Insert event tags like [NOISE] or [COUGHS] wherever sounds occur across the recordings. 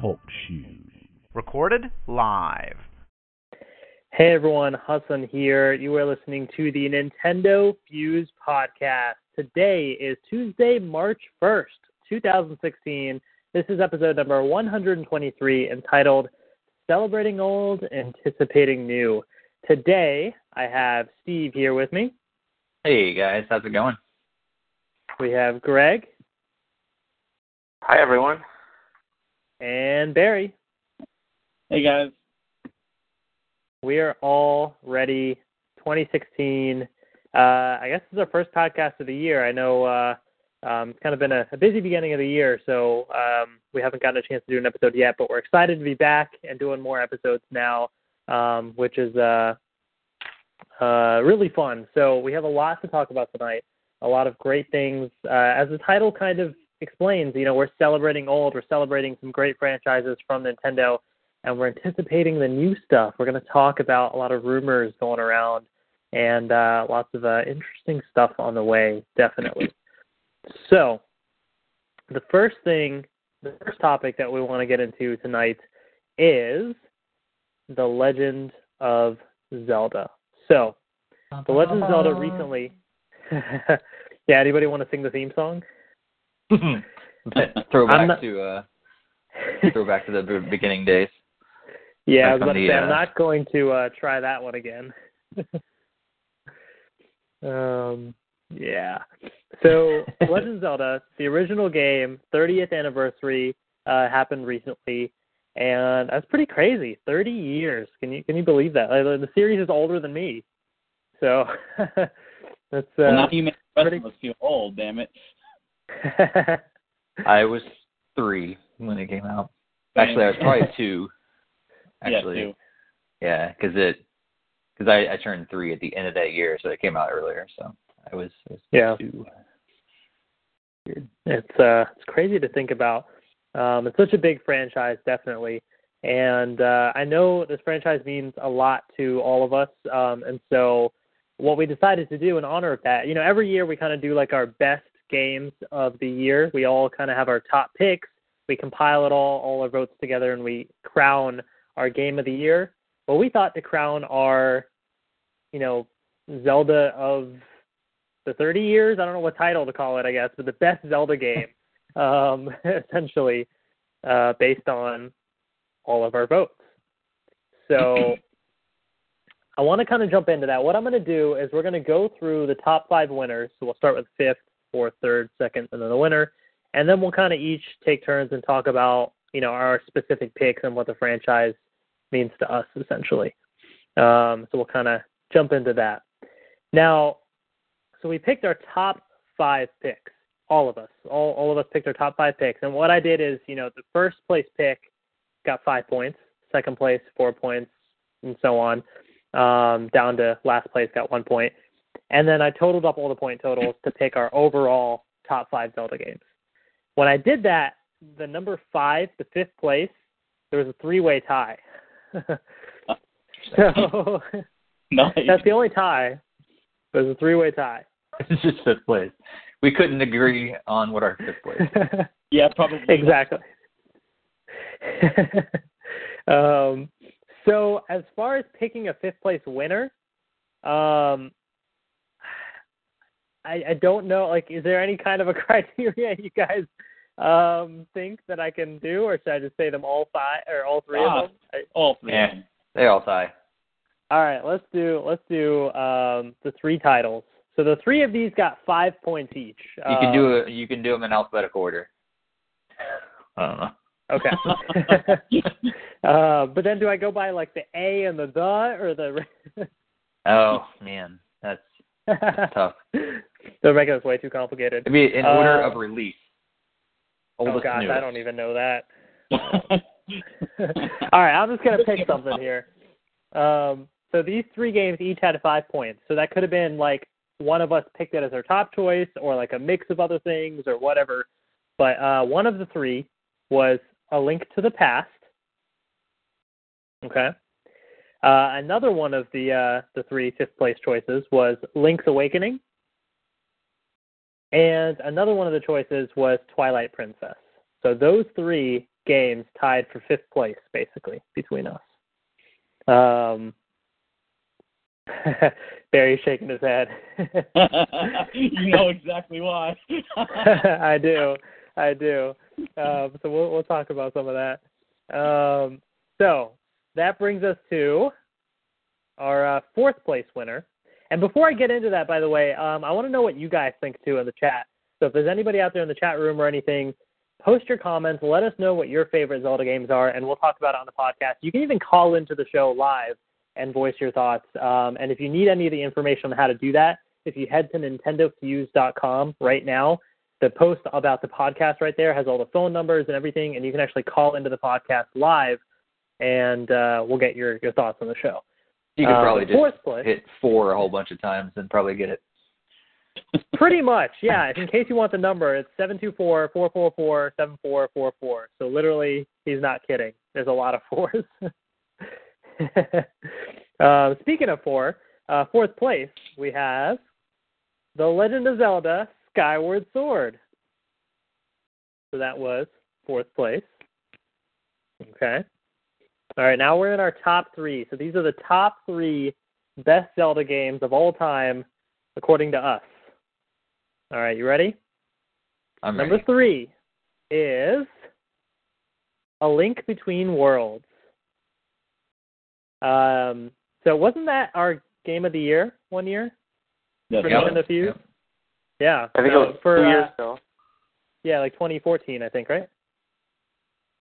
Talk shoes. Recorded live. Hey everyone, Hassan here. You are listening to the Nintendo Fuse podcast. Today is Tuesday, March 1st, 2016. This is episode number 123 entitled Celebrating Old, Anticipating New. Today, I have Steve here with me. Hey guys, how's it going? We have Greg Hi, everyone. and Barry. Hey guys. We are all ready. 2016. Uh, I guess this is our first podcast of the year. I know uh, um, it's kind of been a, a busy beginning of the year, so um, we haven't gotten a chance to do an episode yet. But we're excited to be back and doing more episodes now, um, which is uh, uh, really fun. So we have a lot to talk about tonight. A lot of great things. Uh, as the title kind of explains, you know, we're celebrating old. We're celebrating some great franchises from Nintendo and we're anticipating the new stuff. We're going to talk about a lot of rumors going around and uh, lots of uh, interesting stuff on the way, definitely. So, the first thing, the first topic that we want to get into tonight is The Legend of Zelda. So, The Legend of Zelda recently. [LAUGHS] yeah, anybody want to sing the theme song? [LAUGHS] Throwback I'm not- to uh, throwback to the beginning days. Yeah, I was Back on about to the, say I'm uh, not going to uh, try that one again. [LAUGHS] um, yeah. So [LAUGHS] Legend of Zelda, the original game, 30th anniversary uh, happened recently, and that's pretty crazy. 30 years. Can you can you believe that? Like, the series is older than me. So that's uh, well, now you make the rest pretty- of us feel old. Damn it. [LAUGHS] I was three when it came out. Actually, I was probably [LAUGHS] two. Actually, Yeah, too. yeah, because it because I, I turned three at the end of that year, so it came out earlier. So I was, I was Yeah. two. Weird. It's uh it's crazy to think about. Um it's such a big franchise definitely. And uh I know this franchise means a lot to all of us. Um and so what we decided to do in honor of that, you know, every year we kind of do like our best games of the year. We all kind of have our top picks. We compile it all, all our votes together and we crown our game of the year. Well, we thought to crown our, you know, Zelda of the 30 years. I don't know what title to call it, I guess, but the best Zelda game, [LAUGHS] um, [LAUGHS] essentially, uh, based on all of our votes. So [CLEARS THROAT] I want to kind of jump into that. What I'm going to do is we're going to go through the top five winners. So we'll start with fifth, fourth, third, second, and then the winner. And then we'll kind of each take turns and talk about, you know, our specific picks and what the franchise means to us, essentially. Um, so we'll kind of jump into that. Now, so we picked our top five picks, all of us. All all of us picked our top five picks. And what I did is, you know, the first place pick got five points, second place four points, and so on, um, down to last place got one point. And then I totaled up all the point totals to pick our overall top five Zelda games. When I did that, the number five to fifth place, there was a three way tie. [LAUGHS] so [LAUGHS] Nice. that's the only tie. There's a three way tie. It's just fifth place. We couldn't agree on what our fifth place. was. [LAUGHS] yeah, probably. exactly. um, so as far as picking a fifth place winner, um, I, I don't know. Like, is there any kind of a [LAUGHS] criteria you guys um, think that I can do, or should I just say them all five or all three Ah. of them? I, All three. Yeah. They all tie. all right, let's do let's do um, the three titles. So the three of these got five points each. You can do it. You can do them in alphabetical order. I don't know. Okay. [LAUGHS] [LAUGHS] uh, but then do I go by like the A and the the or the? Oh man, that's tough. Make this way too complicated. Maybe in order Uh, of release. Oh Oldest gosh, newest. I don't even know that. [LAUGHS] [LAUGHS] All right, I'm just gonna pick something here. Um, so these three games each had five points. So that could have been like one of us picked it as our top choice, or like a mix of other things, or whatever. But uh, one of the three was A Link to the Past. Okay. Uh, another one of the uh, the three fifth place choices was Link's Awakening, and another one of the choices was Twilight Princess. So those three games tied for fifth place, basically, between us. Um, [LAUGHS] Barry's shaking his head. [LAUGHS] you know exactly why. [LAUGHS] I do, I do. Um, so we'll we'll talk about some of that. Um, so that brings us to our uh, fourth place winner. And before I get into that, by the way, um, I want to know what you guys think too in the chat. So if there's anybody out there in the chat room or anything, post your comments. Let us know what your favorite Zelda games are, and we'll talk about it on the podcast. You can even call into the show live and voice your thoughts. Um, and if you need any of the information on how to do that, if you head to nintendofuse.com right now, the post about the podcast right there has all the phone numbers and everything, and you can actually call into the podcast live, and uh, we'll get your, your thoughts on the show. You could Uh, probably just hit four a whole bunch of times and probably get it. [LAUGHS] Pretty much, yeah. In case you want the number, it's seven two four four four four seven four four four. So literally, he's not kidding. There's a lot of fours. [LAUGHS] uh, speaking of four, uh, fourth place we have The Legend of Zelda: Skyward Sword. So that was fourth place. Okay. All right, now we're in our top three. So these are the top three best Zelda games of all time, according to us. All right, you ready? I'm Number ready. three is A Link Between Worlds. Um, so wasn't that our game of the year one year That's for Yep. right. Nintendo Fuse? Yep. Yeah. I think so it was for two uh, years ago. yeah, like 2014, I think, right?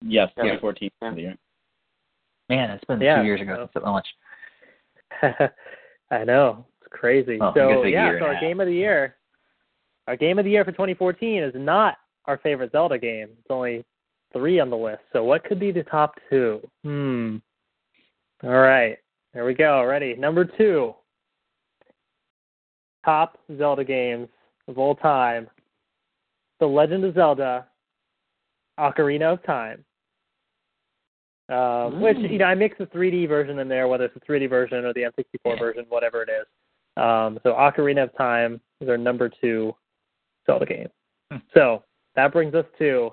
Yes, Yeah. 2014 Yeah. Of the year. Man, it's been Yeah, two years ago. so- So much. I know it's crazy. Oh, so yeah, so our half. game of the year, our game of the year for 2014 is not our favorite Zelda game. It's only three on the list. So what could be the top two? Hmm. All right, there we go. Ready? Number two. Top Zelda games of all time. The Legend of Zelda, Ocarina of Time. Um, Which you know, I mix the 3D version in there, whether it's the 3D version or the N64 Yeah. version, whatever it is. Um, so Ocarina of Time is our number two Zelda game. Hmm. So that brings us to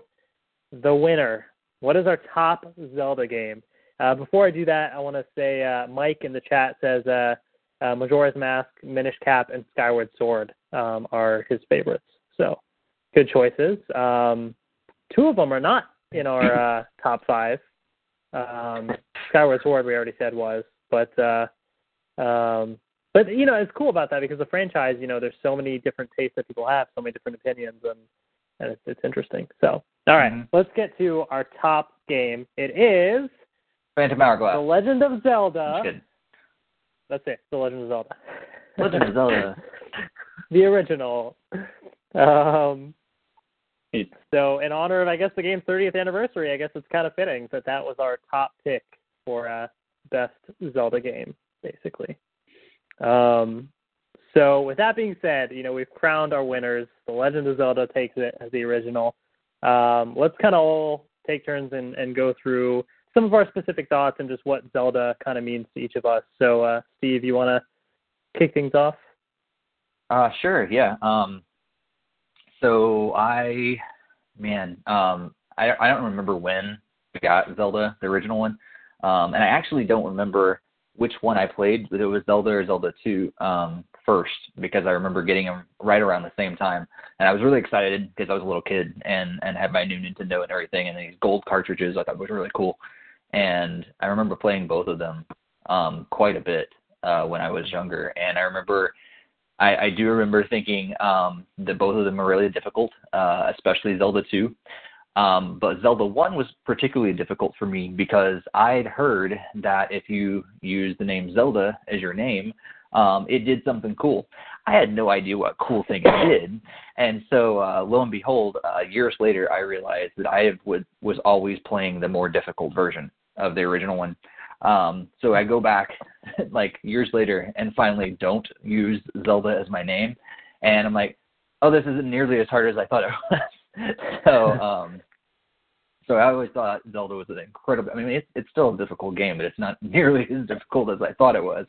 the winner. What is our top Zelda game? Uh, before I do that, I want to say uh, Mike in the chat says uh, uh, Majora's Mask, Minish Cap, and Skyward Sword um, are his favorites. So good choices. Um, two of them are not in our [CLEARS THROAT] uh, top five. Um, Skyward Sword, we already said was, but uh, um, but you know it's cool about that because the franchise, you know, there's so many different tastes that people have, so many different opinions, and and it's, it's interesting. So all right, Mhm. let's get to our top game. It is Phantom Hourglass, The Legend of Zelda. kidding. That's it. The Legend of Zelda. Legend of Zelda. [LAUGHS] the original. Um, It- so, in honor of, I guess, the game's 30th anniversary, I guess it's kind of fitting that that was our top pick for uh, best Zelda game, basically. Um, so, with that being said, you know we've crowned our winners. The Legend of Zelda takes it as the original. Um, let's kind of all take turns and, and go through some of our specific thoughts and just what Zelda kind of means to each of us. So, uh, Steve, you want to kick things off? Uh, sure, yeah. Um, so I, man, um, I I don't remember when we got Zelda, the original one, um, and I actually don't remember which one I played, whether it was Zelda or Zelda Two um, first, because I remember getting them right around the same time, and I was really excited because I was a little kid and and had my new Nintendo and everything, and these gold cartridges I thought was really cool, and I remember playing both of them um, quite a bit uh, when I was younger, and I remember. I, I do remember thinking um, that both of them are really difficult, uh, especially Zelda 2. Um, but Zelda 1 was particularly difficult for me because I'd heard that if you use the name Zelda as your name, um, it did something cool. I had no idea what cool thing it did. And so, uh, lo and behold, uh, years later, I realized that I would, was always playing the more difficult version of the original one. Um, so I go back [LAUGHS] like years later and finally don't use Zelda as my name, and I'm like, oh, this isn't nearly as hard as I thought it [LAUGHS] was. so, [LAUGHS] um, so I always thought Zelda was an incredible. I mean, it's it's still a difficult game, but it's not nearly as difficult as I thought it was,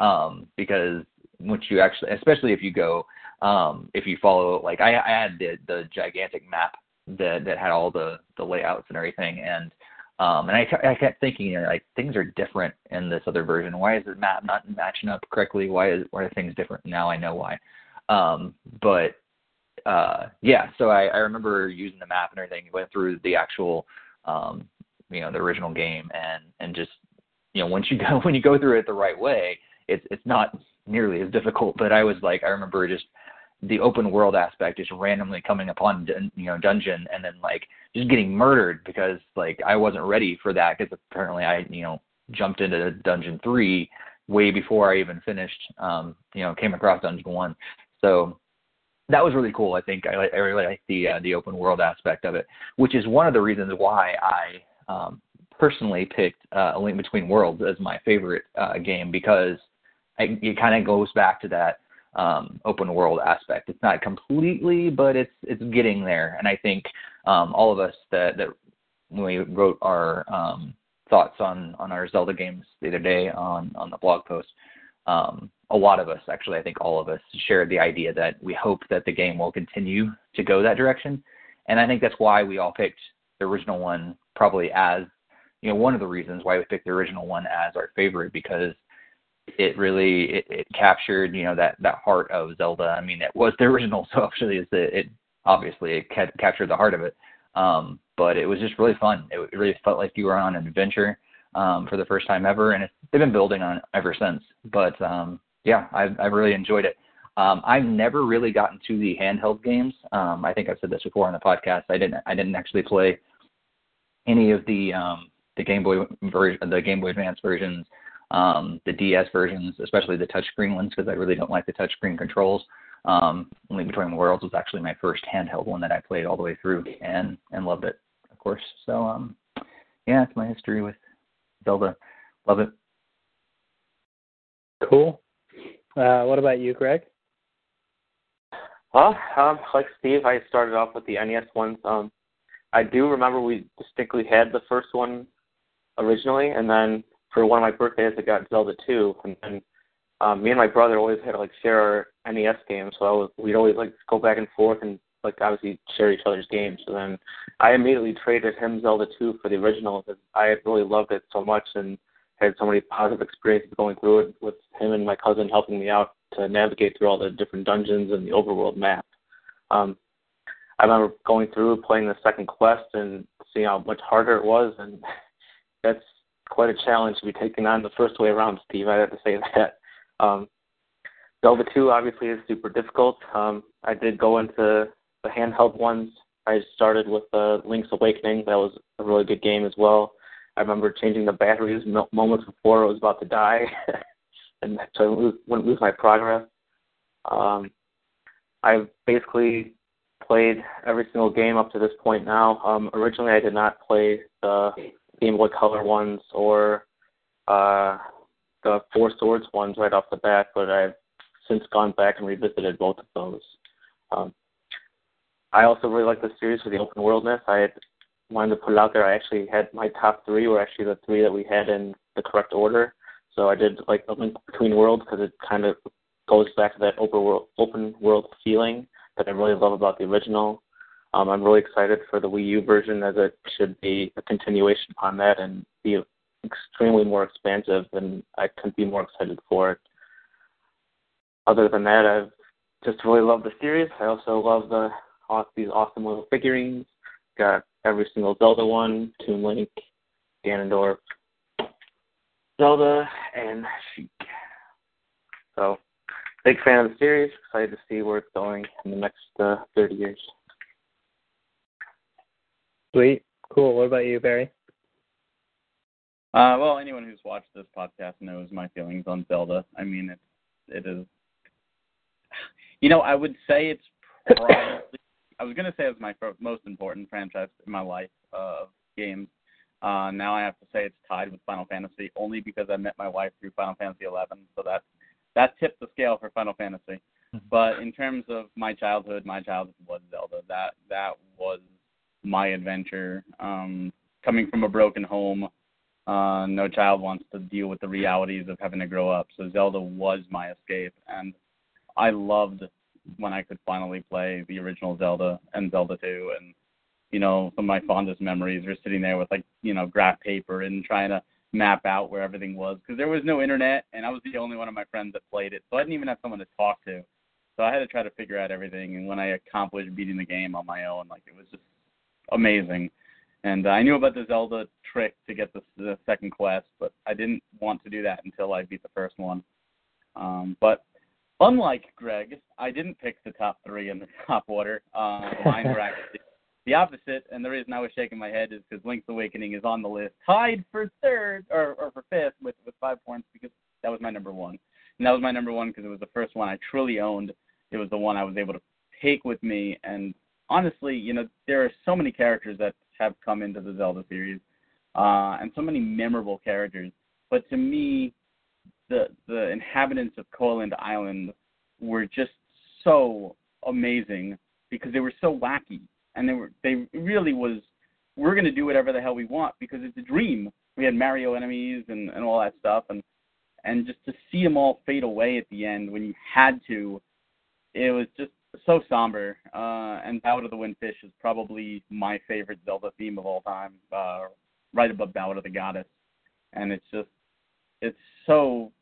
um, because once you actually, especially if you go, um, if you follow, like I, I had the the gigantic map that that had all the the layouts and everything. And um, and I, I kept thinking, you know, like things are different in this other version. Why is the map not matching up correctly? Why is why are things different? Now I know why. Um, but uh, yeah, so I, I remember using the map and everything. Went through the actual, um, you know, the original game, and and just you know, once you [LAUGHS] go when you go through it the right way, it's it's not nearly as difficult. But I was like, I remember just the open world aspect, just randomly coming upon you know dungeon and then like just getting murdered because like I wasn't ready for that because apparently I you know jumped into dungeon three way before I even finished um you know came across dungeon one. So that was really cool I think. I, I really like the uh, the open world aspect of it which is one of the reasons why I um personally picked uh, A Link Between Worlds as my favorite uh, game because I, it kind of goes back to that um, open world aspect. It's not completely, but it's it's getting there. And I think um, all of us that that when we wrote our um, thoughts on on our Zelda games the other day on on the blog post, um, a lot of us actually, I think all of us shared the idea that we hope that the game will continue to go that direction. And I think that's why we all picked the original one probably as you know one of the reasons why we picked the original one as our favorite because it really it, it captured you know that that heart of Zelda. I mean, it was the [LAUGHS] original, so actually it, it obviously it ca- captured the heart of it. Um, but it was just really fun. It, really felt like you were on an adventure um, for the first time ever, and they've been building on it ever since. But um, yeah, I've I've really enjoyed it. Um, I've never really gotten to the handheld games. Um, I think I've said this before on the podcast. I didn't I didn't actually play any of the um, the Game Boy version, the Game Boy Advance versions um, the DS versions, especially the touchscreen ones, because I really don't like the touchscreen controls. Um, Link Between Worlds was actually my first handheld one that I played all the way through and and loved it, of course. So um, yeah, it's my history with Zelda. Love it. Cool. Uh, what about you, Greg? Well, um, like Steve, I started off with the NES ones. Um, I do remember we distinctly had the first one originally, and then for one of my birthdays, I got Zelda 2, and then um, me and my brother always had to like share our NES games, so I was, we'd always like go back and forth and like obviously share each other's games. So then I immediately traded him Zelda 2 for the original because I really loved it so much and had so many positive experiences going through it with him and my cousin helping me out to navigate through all the different dungeons and the overworld map. Um, I remember going through playing the second quest and seeing how much harder it was, and [LAUGHS] that's quite a challenge to be taken on the first way around, Steve. I have to say [LAUGHS] that. Um, Zelda 2 obviously is super difficult. Um, I did go into the handheld ones. I started with uh, Link's Awakening. That was a really good game as well. I remember changing the batteries moments before I was about to die, [LAUGHS] and so I wouldn't lose my progress. Um, I've basically played every single game up to this point now. Um, originally, I did not play the Game Boy Color ones or uh, the Four Swords ones right off the bat, but I've since gone back and revisited both of those. Um, I also really like the series for the open worldness. I had wanted to put it out there. I actually had my top three were actually the three that we had in the correct order. So I did like link between worlds because it kind of goes back to that open world, open world feeling that I really love about the original. Um, I'm really excited for the Wii U version as it should be a continuation upon that and be extremely more expansive, and I couldn't be more excited for it. Other than that, I've just really loved the series. I also love the these awesome little figurines. Got every single Zelda one, Toon Link, Ganondorf, Zelda, and Sheik. So, big fan of the series. Excited to see where it's going in the next uh, 30 years. Sweet. Cool. What about you, Barry? Uh, well, anyone who's watched this podcast knows my feelings on Zelda. I mean, it's it is. You know, I would say it's probably. [LAUGHS] I was gonna say it's my most important franchise in my life of games. Uh, now I have to say it's tied with Final Fantasy only because I met my wife through Final Fantasy 11, so that that tipped the scale for Final Fantasy. [LAUGHS] But in terms of my childhood, my childhood was Zelda. That that was my adventure. Um, coming from a broken home, uh, no child wants to deal with the realities of having to grow up. So Zelda was my escape, and I loved when I could finally play the original Zelda and Zelda 2, and you know, some of my fondest memories are sitting there with like, you know, graph paper and trying to map out where everything was because there was no internet and I was the only one of my friends that played it, so I didn't even have someone to talk to. So I had to try to figure out everything, and when I accomplished beating the game on my own, like it was just amazing. And uh, I knew about the Zelda trick to get the, the second quest, but I didn't want to do that until I beat the first one. Um, but unlike Greg, I didn't pick the top three in the [LAUGHS] top order. Uh, mine were actually the opposite, and the reason I was shaking my head is because Link's Awakening is on the list, tied for third or, or for fifth with with five points because that was my number one, and that was my number one because it was the first one I truly owned. It was the one I was able to take with me, and honestly, you know, there are so many characters that have come into the Zelda series, uh, and so many memorable characters. But to me, the the inhabitants of Koholint Island were just so amazing because they were so wacky and they were they really was we're to do whatever the hell we want because it's a dream. We had Mario enemies and and all that stuff and and just to see them all fade away at the end when you had to, it was just so somber. Uh, and Ballad of the Windfish is probably my favorite Zelda theme of all time, uh, right above Ballad of the Goddess. And it's just it's so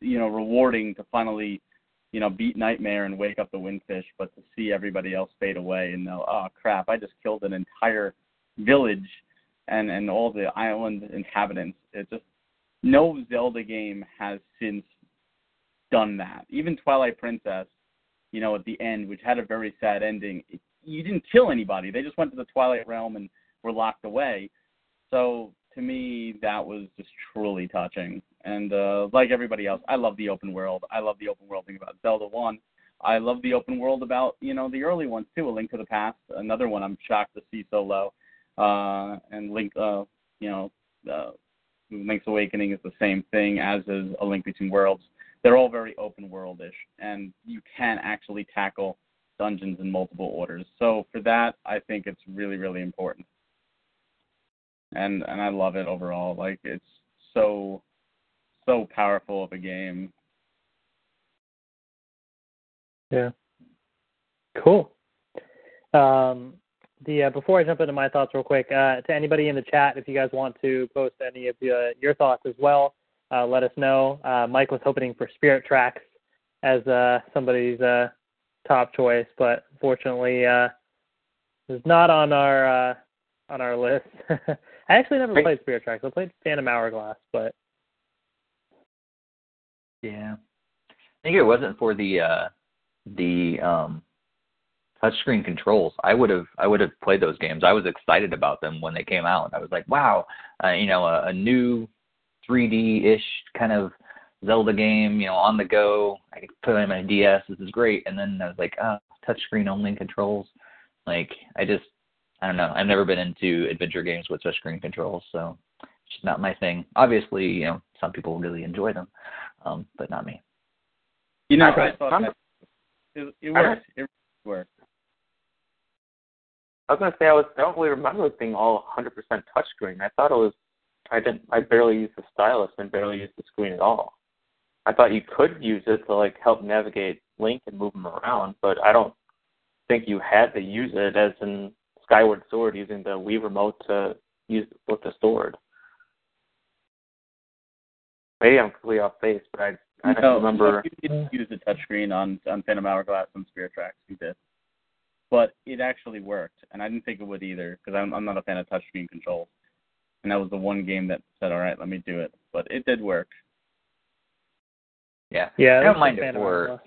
you know rewarding to finally you know, beat Nightmare and wake up the Windfish, but to see everybody else fade away and know, oh crap, I just killed an entire village and and all the island inhabitants. It just no Zelda game has since done that. Even Twilight Princess, you know, at the end, which had a very sad ending, you didn't kill anybody. They just went to the Twilight Realm and were locked away. So to me, that was just truly touching. And uh, like everybody else, I love the open world. I love the open world thing about Zelda One. I love the open world about you know the early ones too. A Link to the Past, another one I'm shocked to see so low. Uh, and Link, uh, you know, uh, Link's Awakening is the same thing as is A Link Between Worlds. They're all very open worldish, and you can actually tackle dungeons in multiple orders. So for that, I think it's really really important. And and I love it overall. Like it's so so powerful of a game. Yeah. Cool. Um, the uh, before I jump into my thoughts real quick, uh, to anybody in the chat, if you guys want to post any of the, uh, your thoughts as well, uh, let us know. Uh, Mike was hoping for Spirit Tracks as uh, somebody's top choice, but fortunately, uh, it's not on our on our list. [LAUGHS] I actually never played Spirit Tracks. I played Phantom Hourglass, but yeah. I think it wasn't for the uh the um touchscreen controls. I would have I would have played those games. I was excited about them when they came out. I was like, wow, uh, you know, a, a new 3D ish kind of Zelda game, you know, on the go. I could put it on my DS. This is great. And then I was like, oh, touchscreen only controls. Like I just I don't know. I've never been into adventure games with touchscreen controls, so it's just not my thing. Obviously, you know, some people really enjoy them um, but not me. You know, I, I thought that it, it worked. It worked. I was gonna say I was I don't really remember it being all 100% touchscreen. I thought it was I didn't I barely used the stylus and barely used the screen at all. I thought you could use it to like help navigate Link and move him around, but I don't think you had to use it as in Skyward Sword using the Wii remote to use with the sword. Maybe I'm completely off base, but I I no, remember. No, you did use the touchscreen on on Phantom Hourglass and Spirit Tracks. You did, but it actually worked, and I didn't think it would either because I'm I'm not a fan of touchscreen controls, and that was the one game that said, all right, let me do it, but it did work. Yeah, yeah. I don't mind it for.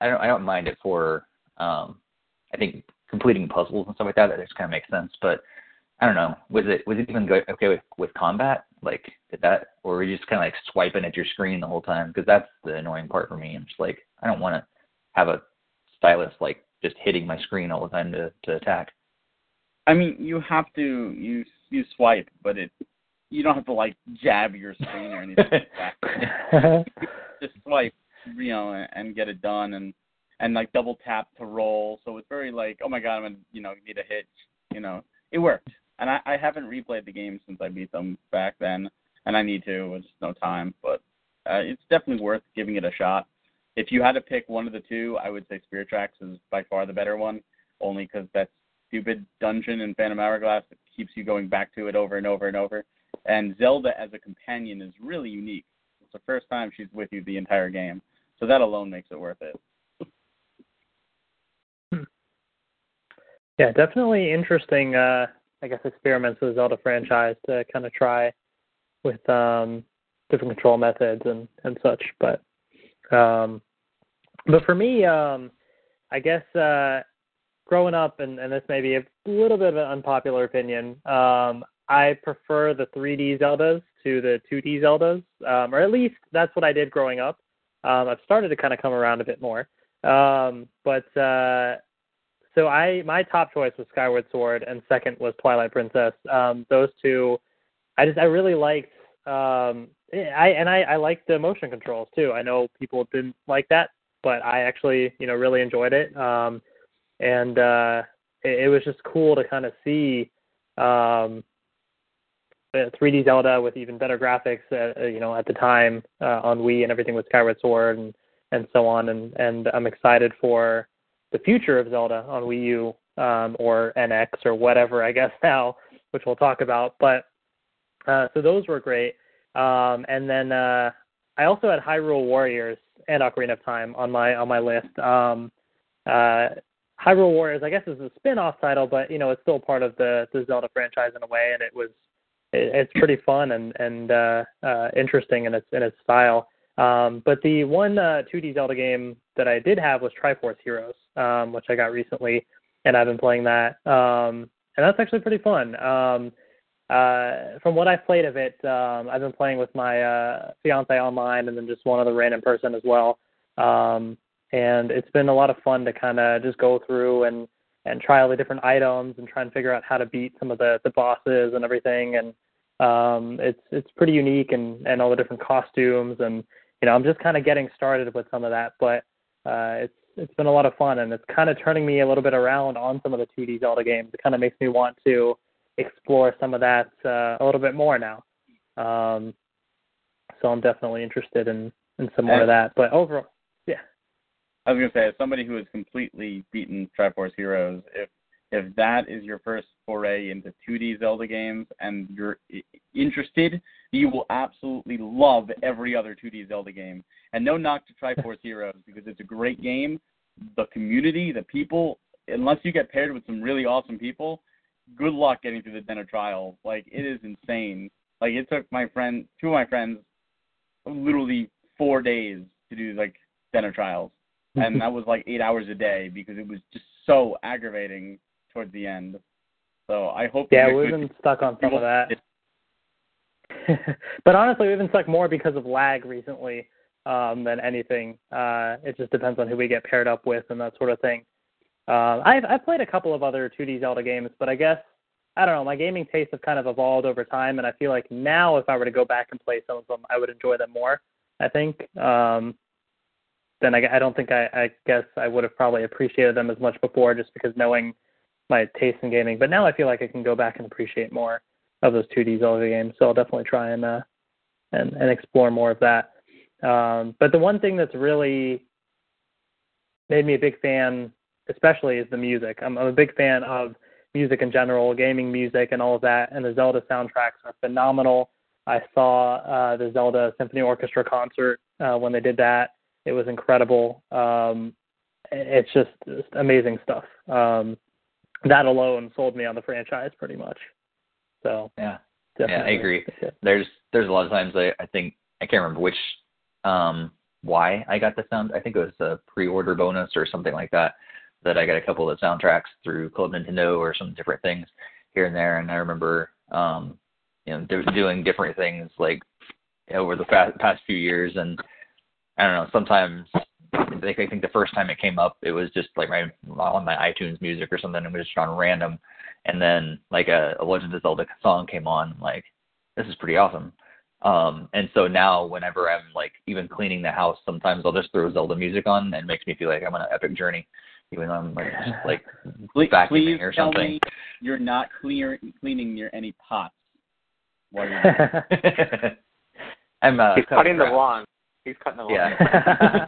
I don't I don't mind it for. Um, I think completing puzzles and stuff like that. That just kind of makes sense, but I don't know. Was it was it even good, okay with with combat? Like did that, or were you just kind of like swiping at your screen the whole time? Because that's the annoying part for me. I'm just like I don't want to have a stylus like just hitting my screen all the time to to attack. I mean, you have to you you swipe, but it you don't have to like jab your screen or anything like [LAUGHS] that. [LAUGHS] just swipe, you know, and get it done, and and like double tap to roll. So it's very like, oh my god, I'm gonna you know need a hitch. You know, it worked and I, I haven't replayed the game since I beat them back then, and I need to. It's no time, but uh, it's definitely worth giving it a shot. If you had to pick one of the two, I would say Spirit Tracks is by far the better one, only because that's stupid dungeon in Phantom Hourglass that keeps you going back to it over and over and over. And Zelda as a companion is really unique. It's the first time she's with you the entire game, so that alone makes it worth it. Yeah, definitely interesting. Uh, I guess experiments with the Zelda franchise to kind of try with um, different control methods and and such. But um, but for me, um, I guess uh, growing up, and, and this may be a little bit of an unpopular opinion, um, I prefer the 3D Zeldas to the 2D Zeldas, um, or at least that's what I did growing up. Um, I've started to kind of come around a bit more, um, but uh, so I my top choice was Skyward Sword, and second was Twilight Princess. Um, those two, I just I really liked. Um, I and I, I liked the motion controls too. I know people didn't like that, but I actually you know really enjoyed it. Um, and uh, it, it was just cool to kind of see um, 3D Zelda with even better graphics. Uh, you know at the time uh, on Wii and everything with Skyward Sword and and so on. And and I'm excited for the future of Zelda on Wii U um, or NX or whatever, I guess [LAUGHS] now, which we'll talk about. But uh, so those were great. Um, and then uh, I also had Hyrule Warriors and Ocarina of Time on my on my list. Um, uh, Hyrule Warriors, I guess, is a spin-off title, but you know it's still part of the the Zelda franchise in a way, and it was it, it's pretty fun and and uh, uh, interesting in its in its style. Um, but the one uh, 2D Zelda game that I did have was Triforce Heroes, um, which I got recently, and I've been playing that. Um, and that's actually pretty fun. Um, uh, from what I've played of it, um, I've been playing with my uh, fiance online, and then just one other random person as well. Um, and it's been a lot of fun to kind of just go through and and try all the different items and try and figure out how to beat some of the the bosses and everything. And um, it's it's pretty unique and and all the different costumes and you know I'm just kind of getting started with some of that, but uh, it's it's been a lot of fun and it's kind of turning me a little bit around on some of the 2D Zelda games. It kind of makes me want to explore some of that uh, a little bit more now. Um, so I'm definitely interested in in some more of that. But overall. I was gonna say, as somebody who has completely beaten Triforce Heroes, if if that is your first foray into 2D Zelda games and you're interested, you will absolutely love every other 2D Zelda game. And no knock to [LAUGHS] Triforce Heroes because it's a great game. The community, the people, unless you get paired with some really awesome people, good luck getting through the Den of Trials. Like it is insane. Like it took my friend, two of my friends, literally four days to do like Den of Trials, and [LAUGHS] that was like eight hours a day because it was just so aggravating towards the end. So I hope. Yeah, we've been stuck on some of [LAUGHS] that. [LAUGHS] but honestly, we've been stuck more because of lag recently um, than anything. Uh, it just depends on who we get paired up with and that sort of thing. Uh, I've I've played a couple of other 2D Zelda games, but I guess I don't know. My gaming tastes have kind of evolved over time, and I feel like now, if I were to go back and play some of them, I would enjoy them more. I think. Um, then I, I don't think I, I guess I would have probably appreciated them as much before, just because knowing my taste in gaming. But now I feel like I can go back and appreciate more of those 2D Zelda games. So I'll definitely try and uh, and and explore more of that. Um, but the one thing that's really made me a big fan, especially, is the music. I'm, I'm a big fan of music in general, gaming music, and all of that. And the Zelda soundtracks are phenomenal. I saw uh, the Zelda Symphony Orchestra concert uh, when they did that. It was incredible. Um, it's just, just amazing stuff. Um, that alone sold me on the franchise pretty much. So yeah, yeah, I agree. There's there's a lot of times I I think I can't remember which um why I got the sound. I think it was a pre-order bonus or something like that. That I got a couple of the soundtracks through Club Nintendo or some different things here and there. And I remember um you know do, doing different things like over the past, past few years and I don't know sometimes I think the first time it came up, it was just like my on my iTunes music or something. It was just on random, and then like a, a Legend of Zelda song came on. Like this is pretty awesome. Um, and so now whenever I'm like even cleaning the house, sometimes I'll just throw Zelda music on, and it makes me feel like I'm on an epic journey, even though I'm like just [LAUGHS] like vacuuming Please or tell something. me you're not clear, cleaning near any pots. While you're [LAUGHS] [LAUGHS] I'm uh, He's cutting the lawn. He's cutting the lawn. Yeah.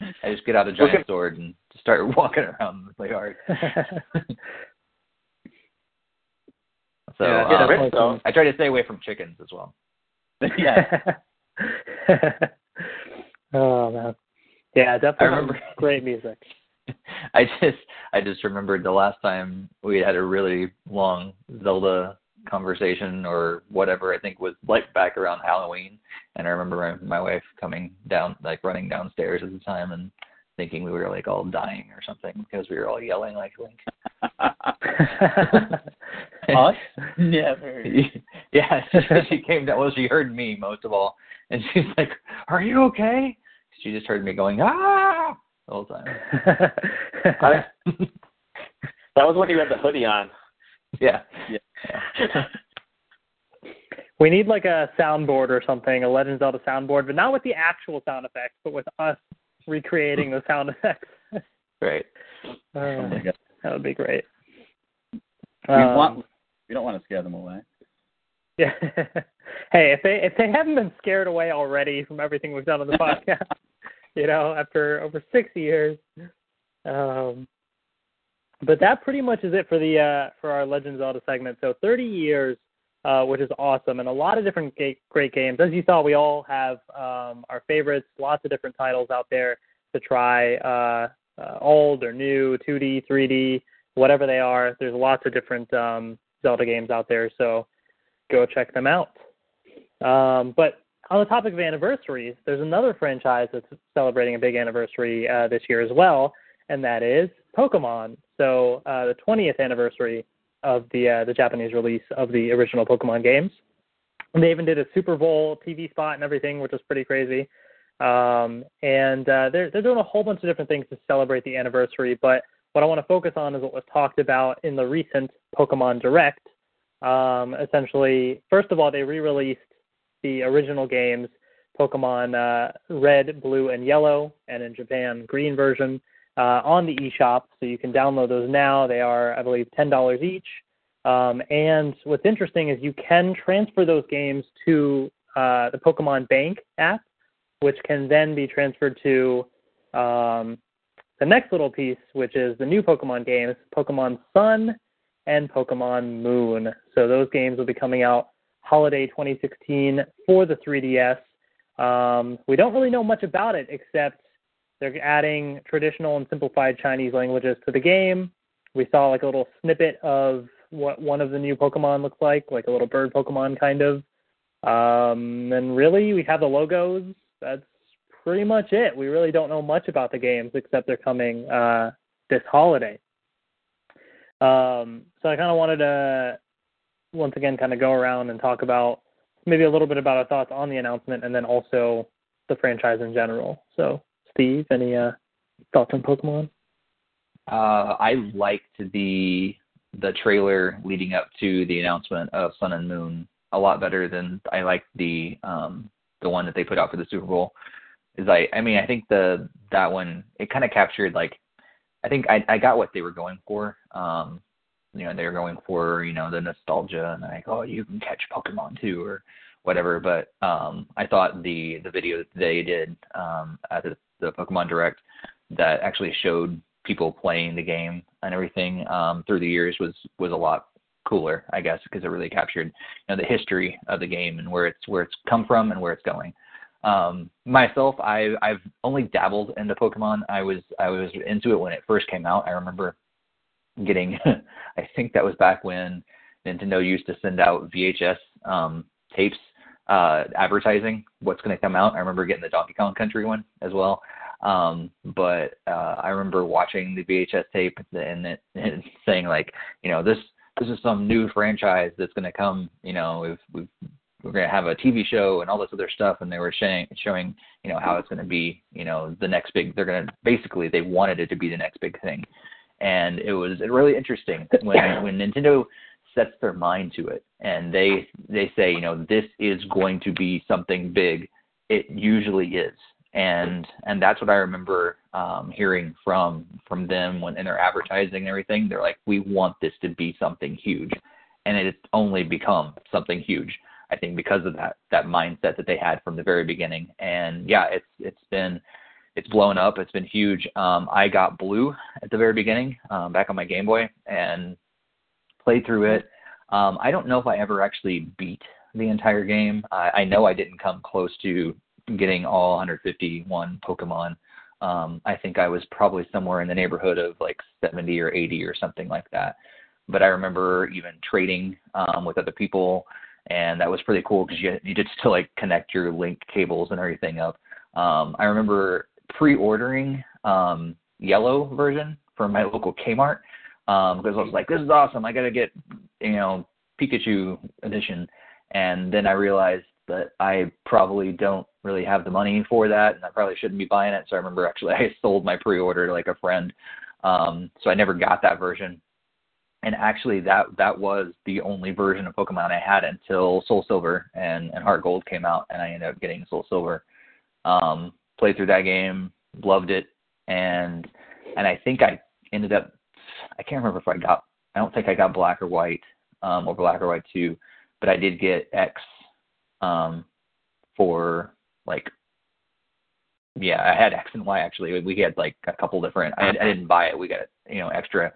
[LAUGHS] I just get out a giant sword and start [LAUGHS] walking around the yard. [LAUGHS] So Yeah, um, though. I try to stay away from chickens as well. yeah. oh man. Yeah, definitely I remember- great music. I just I just remembered the last time we had a really long Zelda conversation or whatever I think was like back around Halloween and I remember my, my wife coming down like running downstairs at the time and thinking we were like all dying or something because we were all yelling like Link. [LAUGHS] Us? Never. [LAUGHS] yeah, she, [LAUGHS] she came down. Well, she heard me most of all, and she's like, "Are you okay?" She just heard me going ah the whole time. I, that was when you had the hoodie on. Yeah. Yeah. [LAUGHS] we need like a soundboard or something, a Legend of Zelda soundboard, but not with the actual sound effects, but with us recreating the sound effects. [LAUGHS] Right. Oh Uh, my god. that would be great. We Um, want. We don't want to scare them away. Yeah. [LAUGHS] hey, if they if they haven't been scared away already from everything we've done on the podcast, you know, after over six years. Um, but that pretty much is it for the uh, for our Legends Zelda segment. So 30 years, uh, which is awesome, and a lot of different ga- great games. As you saw, we all have um, our favorites. Lots of different titles out there to try, uh, uh, old or new, 2D, 3D, whatever they are. There's lots of different um, Zelda games out there. So go check them out. Um, but on the topic of anniversaries, there's another franchise that's celebrating a big anniversary uh, this year as well, and that is Pokemon. So uh, the 20th anniversary of the uh, the Japanese release of the original Pokemon games. And they even did a Super Bowl TV spot and everything, which was pretty crazy. Um, and uh, they're they're doing a whole bunch of different things to celebrate the anniversary. But what I want to focus on is what was talked about in the recent Pokemon Direct. Um, essentially, first of all, they re-released the original games, Pokemon uh, Red, Blue, and Yellow, and in Japan, Green version, uh, on the eShop. So you can download those now. They are, I believe, ten dollars each. Um, and what's interesting is you can transfer those games to uh, the Pokemon Bank app, which can then be transferred to um, the next little piece, which is the new Pokemon games, Pokemon Sun and Pokemon Moon. So those games will be coming out holiday 2016 for the 3DS. Um, we don't really know much about it except they're adding traditional and simplified Chinese languages to the game. We saw like a little snippet of what one of the new Pokemon looks like, like a little bird Pokemon kind of. Um, and really, we have the logos. That's pretty much it. We really don't know much about the games except they're coming uh, this holiday. Um, so I kind of wanted to once again kind of go around and talk about maybe a little bit about our thoughts on the announcement and then also the franchise in general. So, Steve, any uh, thoughts on Pokemon? Uh, I liked the the trailer leading up to the announcement of Sun and Moon a lot better than I liked the um the one that they put out for the Super Bowl. Is I I mean I think the that one it kind of captured like I think I I got what they were going for. Um you know, they were going for, you know, the nostalgia and like, oh you can catch Pokemon too or whatever. But um I thought the the video that they did um at the, the Pokemon Direct that actually showed people playing the game and everything um, through the years was was a lot cooler, I guess, because it really captured you know the history of the game and where it's where it's come from and where it's going. Um, myself, I I've only dabbled into Pokemon. I was I was into it when it first came out. I remember getting, [LAUGHS] I think that was back when Nintendo used to send out VHS um, tapes uh, advertising what's going to come out. I remember getting the Donkey Kong Country one as well. Um, but uh, I remember watching the VHS tape and it [LAUGHS] and saying like, you know, this this is some new franchise that's going to come. You know, we've we've we're going to have a TV show and all this other stuff, and they were showing showing you know how it's going to be. You know, the next big. They're going to basically they wanted it to be the next big thing, and it was really interesting when when Nintendo sets their mind to it and they they say you know this is going to be something big it usually is and and that's what I remember um, hearing from from them when in their advertising and everything. They're like, we want this to be something huge, and it's only become something huge. I think because of that that mindset that they had from the very beginning. And yeah, it's it's been it's blown up. It's been huge. Um, I got blue at the very beginning um, back on my Game Boy and played through it. Um, I don't know if I ever actually beat the entire game. I, I know I didn't come close to getting all 151 Pokemon. Um, I think I was probably somewhere in the neighborhood of like 70 or 80 or something like that. But I remember even trading um, with other people, and that was pretty cool because you get to like connect your link cables and everything up. Um, I remember pre-ordering um, yellow version from my local Kmart um, because I was like, this is awesome. I got to get you know Pikachu edition, and then I realized that I probably don't really have the money for that, and I probably shouldn't be buying it. So I remember actually [LAUGHS] I sold my pre-order to like a friend, um, so I never got that version. And actually, that that was the only version of Pokemon I had until Soul Silver and, and Heart Gold came out, and I ended up getting Soul Silver. Um, played through that game, loved it, and and I think I ended up I can't remember if I got I don't think I got Black or White um, or Black or White two, but I did get X um, for like yeah I had X and Y actually. We had like a couple different I, I didn't buy it. We got you know extra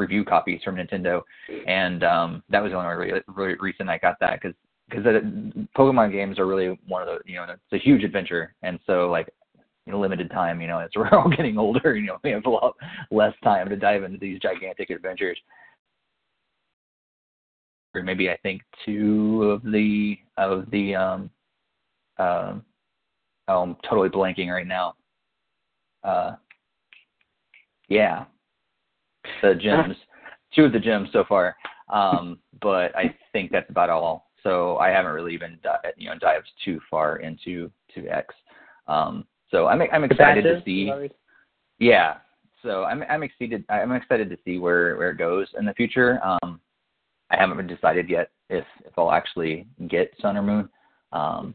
review copies from Nintendo. And um, that was the only really, really reason I got that because because Pokemon games are really one of the you know it's a huge adventure. And so like limited time. You know, as [LAUGHS] we're all getting older, you know, we have a lot less time to dive into these gigantic adventures. Or maybe I think two of the of the um um oh, I'm totally blanking right now. Uh yeah. The [LAUGHS] gyms. two of the gyms so far. Um but I think that's about all. So I haven't really even you know dived too far into to X. Um so I'm I'm excited to see. Yeah. So I'm I'm excited I'm excited to see where where it goes in the future. Um, I haven't decided yet if if I'll actually get Sun or Moon. Um,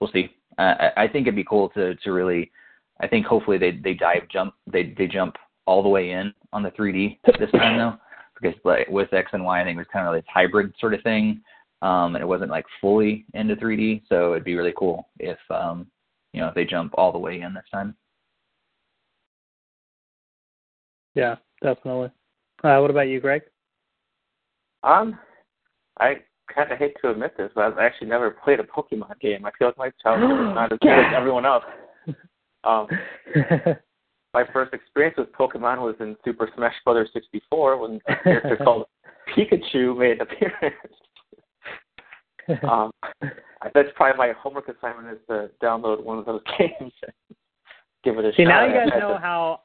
we'll see. I, I think it'd be cool to to really. I think hopefully they they dive jump they they jump all the way in on the 3D this time though, because like with X and Y I think it was kind of this hybrid sort of thing, um, and it wasn't like fully into 3D. So it'd be really cool if um, you know, if they jump all the way in this time. Yeah, definitely. Uh, what about you, Greg? Um, I kind of hate to admit this, but I've actually never played a Pokemon game. I feel like my childhood is not as good as [GASPS] everyone else. [LAUGHS] Um, my first experience with Pokemon was in Super Smash Bros. 64 when a character [LAUGHS] called Pikachu made an appearance. [LAUGHS] um, that's probably my homework assignment is to download one of those [LAUGHS] games and give it a See, shot. See, now you guys know how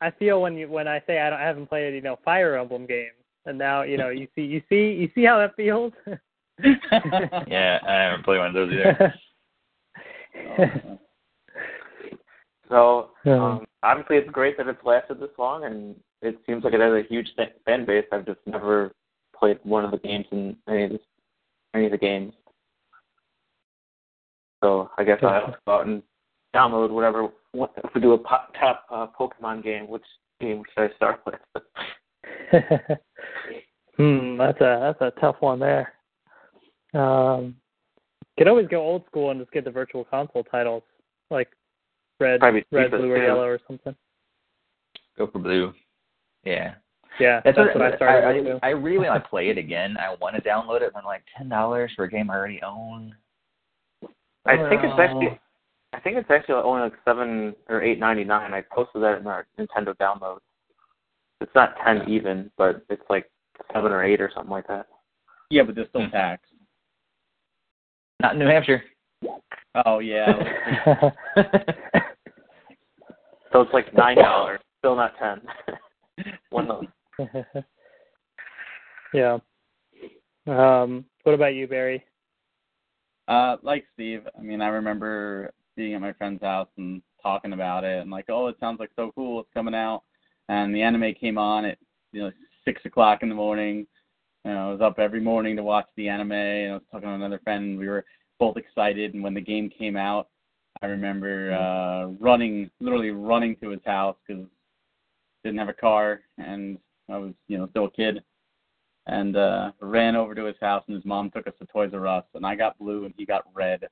I feel when you when I say I don't I haven't played you know Fire Emblem games, and now you know you see you see you see how that feels. [LAUGHS] yeah, I haven't played one of those either. [LAUGHS] so um, obviously, it's great that it's lasted this long, and it seems like it has a huge fan base. I've just never played one of the games in any of this, any of the games. So I guess I'll have to go out and download whatever. If we do a top uh, Pokemon game, which game should I start with? [LAUGHS] hmm, that's a that's a tough one there. Um, could always go old school and just get the virtual console titles like red, Probably red, blue, or too. yellow or something. Go for blue. Yeah. Yeah, That's, that's, what, what I started I, with. I, I really want to play it again. I want to download it, but like ten dollars for a game I already own. I think it's actually. I think it's actually only like seven or eight ninety nine. I posted that in our Nintendo download. It's not ten even, but it's like seven or eight or something like that. Yeah, but there's still Hmm. tax. not in New Hampshire. Oh yeah. [LAUGHS] So it's like nine dollars, still not ten. [LAUGHS] One of [LAUGHS] yeah. Um, what about you, Barry? Uh, like Steve, I mean, I remember being at my friend's house and talking about it, and like, oh, it sounds like so cool. It's coming out, and the anime came on at you know six o'clock in the morning. You know, I was up every morning to watch the anime, and I was talking to another friend, and we were both excited. And when the game came out, I remember uh running, literally running to his house because didn't have a car, and I was you know still a kid and uh ran over to his house and his mom took us to Toys R Us and I got blue and he got red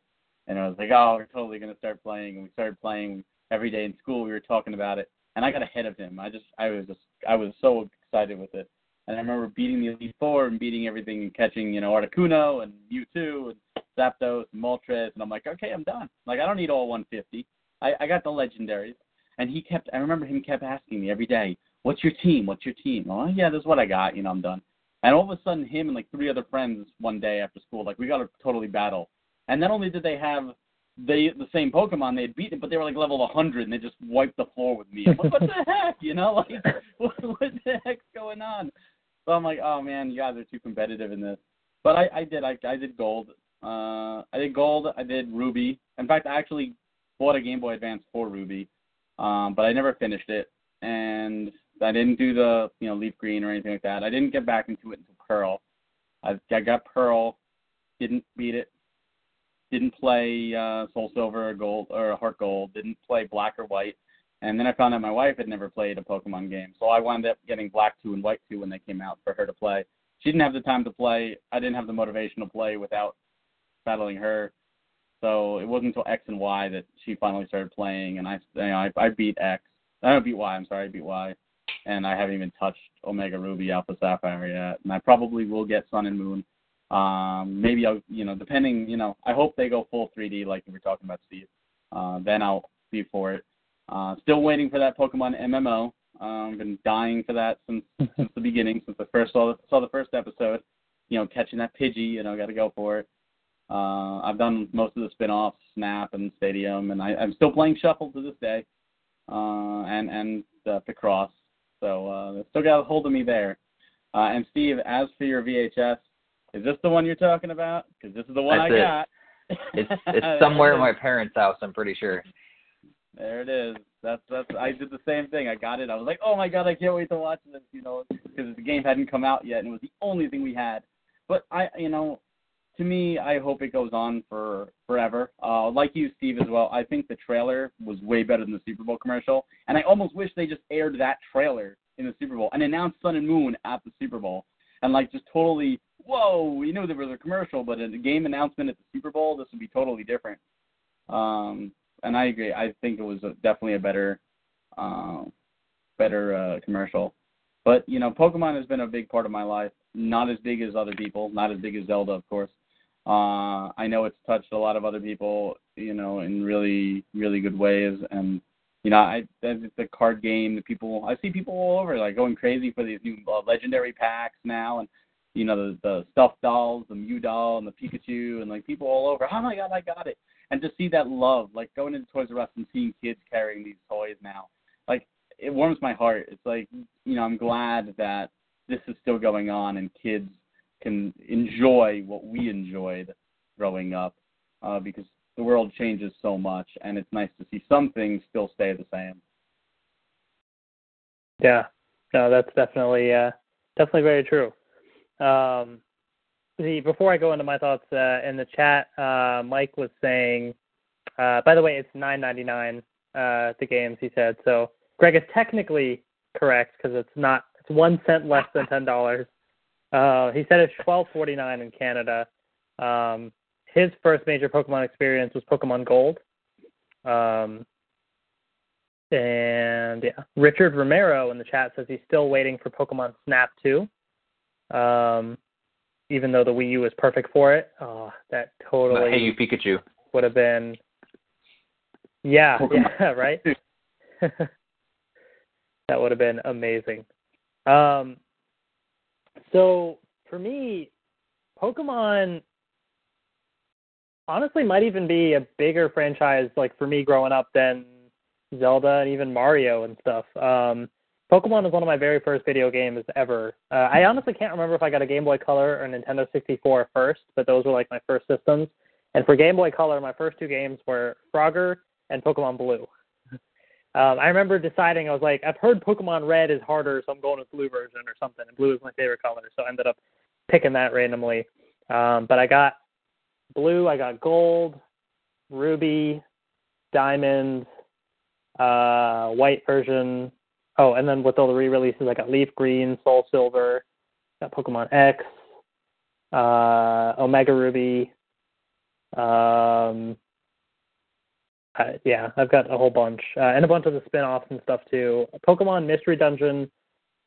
and I was like, Oh, we're totally gonna start playing and we started playing every day in school we were talking about it and I got ahead of him. I just I was just I was so excited with it. And I remember beating the Elite Four and beating everything and catching, you know, Articuno and Mewtwo and Zapdos and Moltres. And I'm like, okay, I'm done. Like, I don't need all 150. I, I got the legendaries. And he kept, I remember him kept asking me every day, what's your team? What's your team? Oh, yeah, this is what I got. You know, I'm done. And all of a sudden, him and like three other friends one day after school, like, we got to totally battle. And not only did they have they the same Pokemon they had beaten, but they were like level 100 and they just wiped the floor with me. I'm like, what the [LAUGHS] heck? You know, like [LAUGHS] what, what the heck's going on? So I'm like, oh man, you guys are too competitive in this. But I, I did, I, I did gold. Uh, I did gold. I did ruby. In fact, I actually bought a Game Boy Advance for ruby, um, but I never finished it, and I didn't do the you know leaf green or anything like that. I didn't get back into it until pearl. I, I got pearl, didn't beat it, didn't play uh, Soul Silver or Gold or Heart Gold, didn't play Black or White, and then I found out my wife had never played a Pokemon game, so I wound up getting Black Two and White Two when they came out for her to play. She didn't have the time to play. I didn't have the motivation to play without battling her. So it wasn't until X and Y that she finally started playing, and I, you know, I, I beat X. I don't beat Y. I'm sorry, I beat Y, and I haven't even touched Omega Ruby, Alpha Sapphire yet. And I probably will get Sun and Moon um, maybe I'll, you know, depending, you know, I hope they go full 3D like we were talking about, Steve. Uh, then I'll be for it. Uh, still waiting for that Pokemon MMO. Um, been dying for that since [LAUGHS] since the beginning, since I first saw saw the first episode. You know, catching that Pidgey, you know, got to go for it. Uh, I've done most of the spin-offs, Snap and Stadium, and I, I'm still playing Shuffle to this day, uh, and and uh, Picross. So uh, still got a hold of me there. Uh, and Steve, as for your VHS, is this the one you're talking about? Because this is the one That's I it. got. It's [LAUGHS] it's somewhere in my parents' house. I'm pretty sure. There it is. That's that's. I did the same thing. I got it. I was like, oh my god, I can't wait to watch this. You know, because the game hadn't come out yet, and it was the only thing we had. But I, you know, to me, I hope it goes on for forever. Uh, like you, Steve, as well. I think the trailer was way better than the Super Bowl commercial, and I almost wish they just aired that trailer in the Super Bowl and announced Sun and Moon at the Super Bowl, and like just totally whoa, we knew there was a commercial, but a game announcement at the Super Bowl, this would be totally different. Um, and I agree. I think it was a, definitely a better, uh, better uh, commercial. But you know, Pokemon has been a big part of my life. Not as big as other people. Not as big as Zelda, of course. Uh, I know it's touched a lot of other people, you know, in really, really good ways. And you know, I it's a card game that people I see people all over like going crazy for these new uh, legendary packs now, and you know, the, the stuffed dolls, the Mew doll and the Pikachu and like people all over. [LAUGHS] Oh my god, I got it. And to see that love, like going into Toys R Us and seeing kids carrying these toys now, like it warms my heart. It's like, you know, I'm glad that this is still going on and kids can enjoy what we enjoyed growing up uh, because the world changes so much and it's nice to see some things still stay the same. Yeah, no, that's definitely uh, definitely very true. Um, the before I go into my thoughts uh, in the chat, uh, Mike was saying. Uh, by the way, it's nine ninety nine. Uh, the games he said. So Greg is technically correct because it's not. It's one cent less than ten dollars. Uh, he said it's twelve forty nine in Canada. Um, his first major Pokemon experience was Pokemon Gold. Um, and yeah, Richard Romero in the chat says he's still waiting for Pokemon Snap 2. Um, even though the Wii U is perfect for it, oh, that totally hey, you Pikachu would have been. Yeah, yeah, [LAUGHS] right. [LAUGHS] that would have been amazing. Um, so for me, Pokemon honestly might even be a bigger franchise, like for me growing up, than Zelda and even Mario and stuff. Um, Pokemon was one of my very first video games ever. Uh, I honestly can't remember if I got a Game Boy Color or Nintendo 64 first, but those were like my first systems. And for Game Boy Color, my first two games were Frogger and Pokemon Blue. Um, I remember deciding I was like, I've heard Pokemon Red is harder, so I'm going with blue version or something. And blue is my favorite color, so I ended up picking that randomly. Um, but I got blue, I got gold, ruby, diamond, uh, white version, Oh, and then with all the re-releases, I got Leaf Green, Soul Silver, got Pokemon X, uh, Omega Ruby. Um, uh, yeah, I've got a whole bunch, uh, and a bunch of the spin-offs and stuff too. Pokemon Mystery Dungeon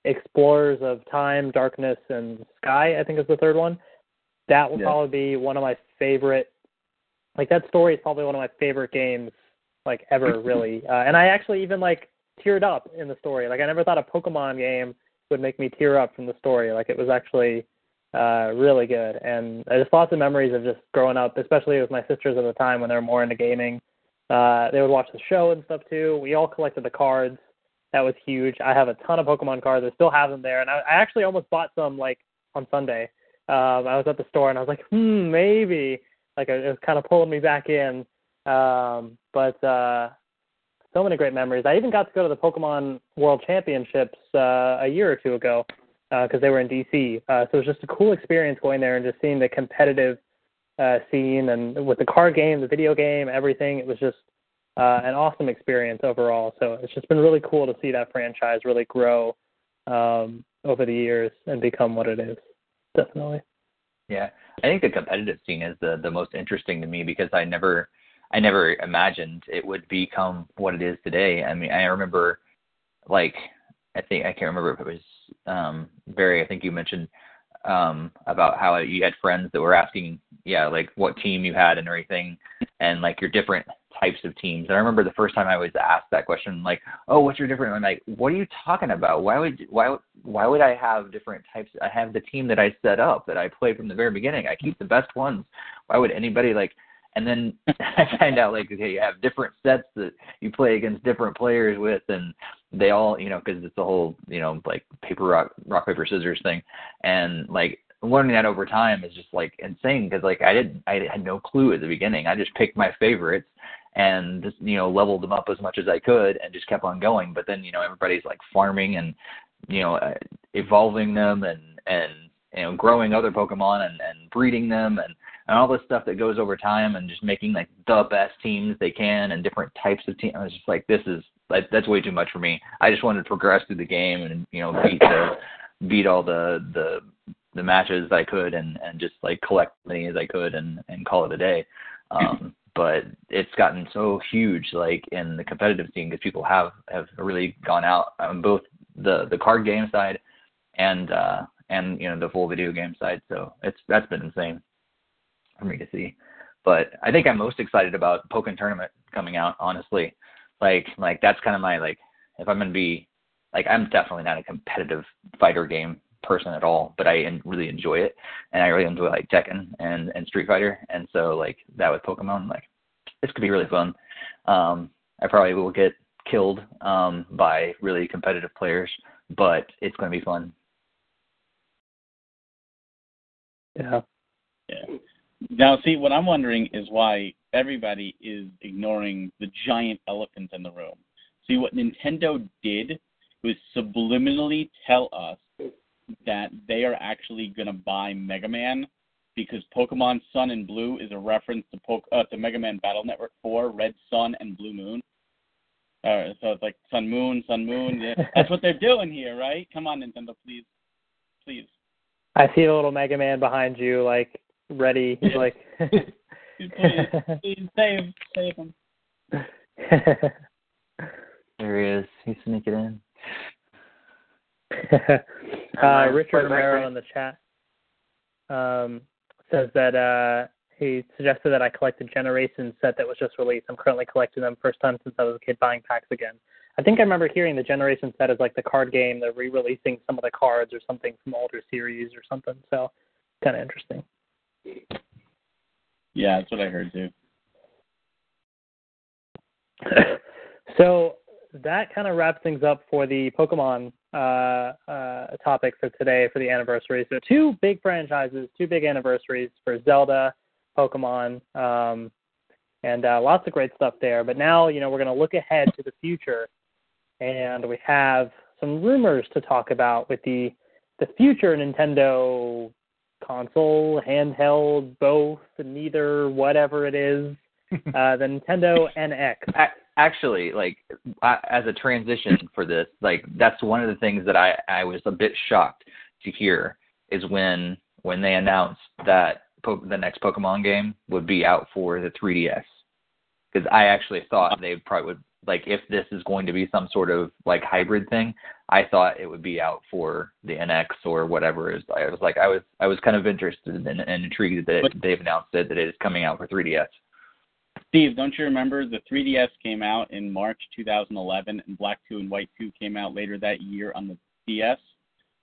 Explorers of Time, Darkness, and Sky. I think is the third one. That will Yeah. probably be one of my favorite. Like that story is probably one of my favorite games like ever, [LAUGHS] really. Uh, and I actually even like teared up in the story. Like I never thought a Pokemon game would make me tear up from the story. Like it was actually uh really good and I just lots of memories of just growing up, especially with my sisters at the time when they were more into gaming. Uh they would watch the show and stuff too. We all collected the cards. That was huge. I have a ton of Pokemon cards. I still have them there and I, I actually almost bought some like on Sunday. Um I was at the store and I was like, hmm, maybe like it was kind of pulling me back in. Um but uh so many great memories. I even got to go to the Pokemon World Championships uh, a year or two ago because they were in DC. Uh, so it was just a cool experience going there and just seeing the competitive uh, scene and with the card game, the video game, everything. It was just uh, an awesome experience overall. So it's just been really cool to see that franchise really grow um, over the years and become what it is. Definitely. Yeah, I think the competitive scene is the the most interesting to me because I never I never imagined it would become what it is today. I mean, I remember like I think I can't remember if it was um Barry, I think you mentioned um about how you had friends that were asking yeah, like what team you had and everything and like your different types of teams. And I remember the first time I was asked that question, like, "Oh, what's your different?" I'm like, "What are you talking about? Why would why why would I have different types? I have the team that I set up that I play from the very beginning. I keep the best ones. Why would anybody like?" And then [LAUGHS] I find out like, okay, you have different sets that you play against different players with, and they all, you know, because it's the whole, you know, like paper rock rock paper scissors thing, and like learning that over time is just like insane because like I didn't I had no clue at the beginning. I just picked my favorites and just you know leveled them up as much as I could and just kept on going. But then you know everybody's like farming and you know uh, evolving them and and you know growing other Pokemon and and breeding them and and all this stuff that goes over time and just making like the best teams they can and different types of teams. I was just like this is like that's way too much for me. I just wanted to progress through the game and you know beat the beat all the the the matches I could and and just like collect as many as I could and and call it a day. Um, but it's gotten so huge like in the competitive scene because people have have really gone out on both the the card game side and uh and you know the full video game side. So it's that's been insane for me to see. But I think I'm most excited about Pokken Tournament coming out. Honestly, like like that's kind of my like if I'm gonna be like I'm definitely not a competitive fighter game person at all, but I really enjoy it, and I really enjoy like Tekken and and Street Fighter, and so like that with Pokemon, like this could be really fun. Um, I probably will get killed um, by really competitive players, but it's going to be fun. Yeah. Yeah. Now, see, what I'm wondering is why everybody is ignoring the giant elephant in the room. See, what Nintendo did was subliminally tell us that they are actually going to buy Mega Man because Pokemon Sun and Blue is a reference to po- uh, to Mega Man Battle Network 4, Red Sun and Blue Moon. Uh, so it's like Sun Moon, Sun Moon. Yeah. [LAUGHS] That's what they're doing here, right? Come on, Nintendo, please, please. I see the little Mega Man behind you, like ready. [LAUGHS] He's like. Please, please save, save him. There he is. He's sneaking in. uh, Richard Wait, wait, Romero wait. in the chat um, says that uh, he suggested that I collect the Generation set that was just released. I'm currently collecting them first time since I was a kid buying packs again. I think I remember hearing the Generation set is like the card game. They're re-releasing some of the cards or something from older series or something. So kind of interesting. Yeah, that's what I heard too. [COUGHS] so that kind of wraps things up for the Pokemon uh, uh, topic for today for the anniversary. So two big franchises, two big anniversaries for Zelda, Pokemon, um, and uh, lots of great stuff there. But now, you know, we're going to look ahead to the future, and we have some rumors to talk about with the the future Nintendo console, handheld, both, neither, whatever it is, [LAUGHS] uh, the Nintendo NX. Actually, like I- as a transition for this, like that's one of the things that I I was a bit shocked to hear is when when they announced that po- the next Pokemon game would be out for the 3DS because I actually thought they probably would like if this is going to be some sort of like hybrid thing, I thought it would be out for the NX or whatever. Is I was like I was I was kind of interested and, and intrigued that they've announced it that it is coming out for 3DS. Steve, don't you remember the 3DS came out in March 2011 and Black 2 and White 2 came out later that year on the DS?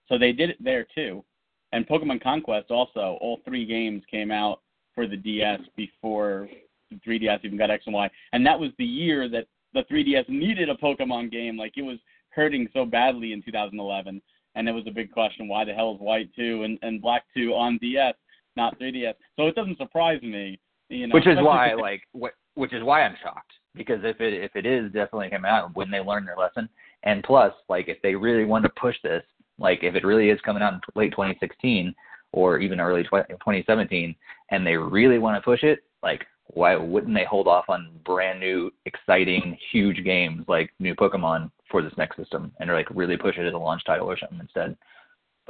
So they did it there too. And Pokemon Conquest also, all three games came out for the DS before the 3DS even got X and Y. And that was the year that the 3DS needed a Pokemon game. Like it was hurting so badly in 2011. And it was a big question why the hell is White 2 and, and Black 2 on DS, not 3DS? So it doesn't surprise me. You know, which is why like wh- which is why I'm shocked because if it if it is definitely coming out when they learn their lesson and plus like if they really want to push this like if it really is coming out in late 2016 or even early tw- 2017 and they really want to push it like why wouldn't they hold off on brand new exciting huge games like new Pokemon for this next system and like really push it as a launch title or something instead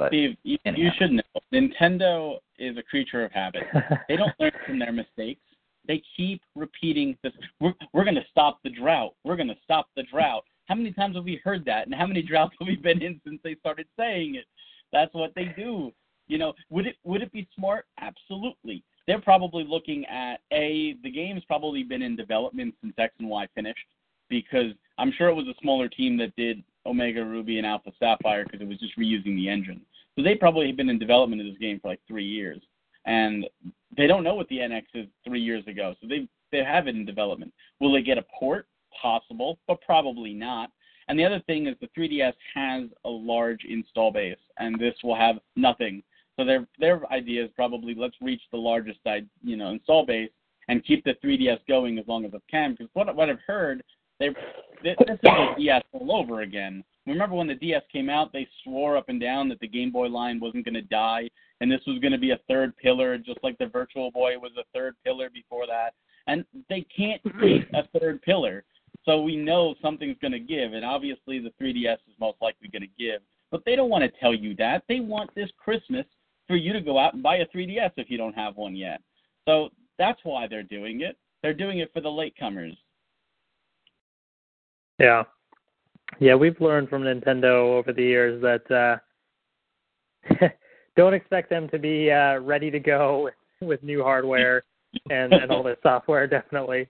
but Steve, you, you should know. Nintendo is a creature of habit. [LAUGHS] They don't learn from their mistakes. They keep repeating this. We're, we're going to stop the drought. We're going to stop the drought. How many times have we heard that? And how many droughts have we been in since they started saying it? That's what they do. You know, would it would it be smart? Absolutely. They're probably looking at a the game's probably been in development since X and Y finished because I'm sure it was a smaller team that did Omega Ruby and Alpha Sapphire because it was just reusing the engine. So they probably have been in development of this game for like three years, and they don't know what the NX is three years ago. So they they have it in development. Will they get a port? Possible, but probably not. And the other thing is the 3DS has a large install base, and this will have nothing. So their their idea is probably let's reach the largest side, you know, install base and keep the 3DS going as long as it can. Because what what I've heard, they this this is the DS all over again. Remember when the DS came out, they swore up and down that the Game Boy line wasn't going to die, and this was going to be a third pillar, just like the Virtual Boy was a third pillar before that. And they can't create a third pillar. So we know something's going to give, and obviously the 3DS is most likely going to give. But they don't want to tell you that. They want this Christmas for you to go out and buy a 3DS if you don't have one yet. So that's why they're doing it. They're doing it for the latecomers. Yeah. Yeah, we've learned from Nintendo over the years that uh [LAUGHS] don't expect them to be uh ready to go [LAUGHS] with, new hardware [LAUGHS] and, and all this software definitely.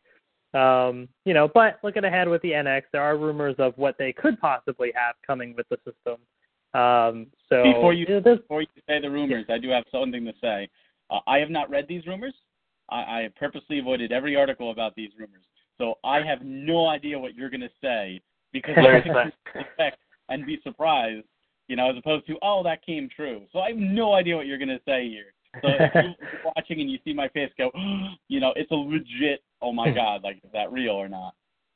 Um, you know, but looking ahead with the NX, there are rumors of what they could possibly have coming with the system. Um so Before you- yeah, there's Before you say the rumors, I do have something to say. Uh, I have not read these rumors. I, I purposely avoided every article about these rumors. So I have no idea what you're going to say because I Very can sad. expect and be surprised, you know, as opposed to, oh, that came true. So I have no idea what you're going to say here. So if [LAUGHS] you're watching and you see my face go, [GASPS] you know, it's a legit, oh my God, like, is that real or not?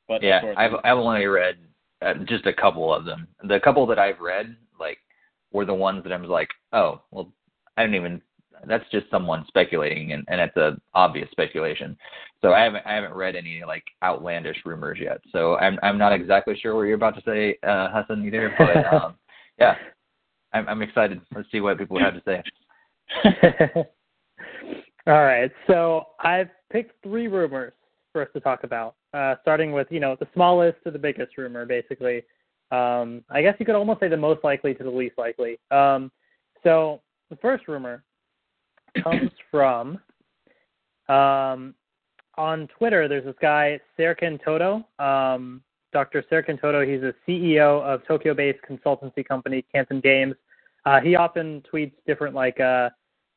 But of Yeah, course, I've I've only read uh, just a couple of them. The couple that I've read, like, were the ones that I was like, oh, well, I don't even. That's just someone speculating, and, and it's a obvious speculation. So I haven't I haven't read any like outlandish rumors yet. So I'm I'm not exactly sure what you're about to say, uh, Hassan, either. But [LAUGHS] um, yeah, I'm I'm excited. Let's see what people have to say. [LAUGHS] All right. So I've picked three rumors for us to talk about, uh, starting with you know the smallest to the biggest rumor, basically. Um, I guess you could almost say the most likely to the least likely. Um, so the first rumor comes [CLEARS THROAT] from um, on Twitter. There's this guy Serkan Toto, um, Dr. Serkan Toto. He's the CEO of Tokyo-based consultancy company Kantan Games. Uh, he often tweets different like uh,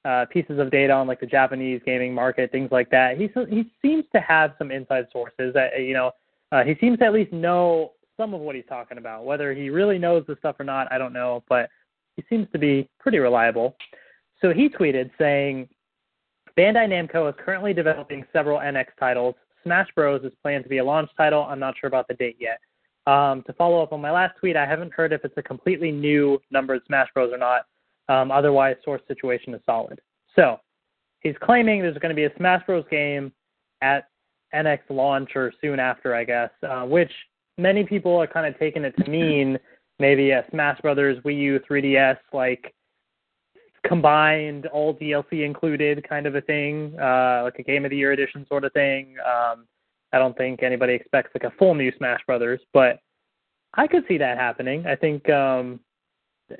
uh, pieces of data on like the Japanese gaming market, things like that. He he seems to have some inside sources. That, you know, uh, he seems to at least know some of what he's talking about. Whether he really knows the stuff or not, I don't know, but he seems to be pretty reliable. So he tweeted saying, Bandai Namco is currently developing several NX titles. Smash Bros is planned to be a launch title. I'm not sure about the date yet. Um, to follow up on my last tweet, I haven't heard if it's a completely new numbered Smash Bros or not. Um, otherwise, source situation is solid. So he's claiming there's going to be a Smash Bros game at NX launch or soon after, I guess, uh, which many people are kind of taking it to mean maybe a Smash Brothers Wii U 3DS like combined, all DLC included kind of a thing, uh, like a Game of the Year edition sort of thing. Um, I don't think anybody expects like a full new Smash Brothers, but I could see that happening. I think um,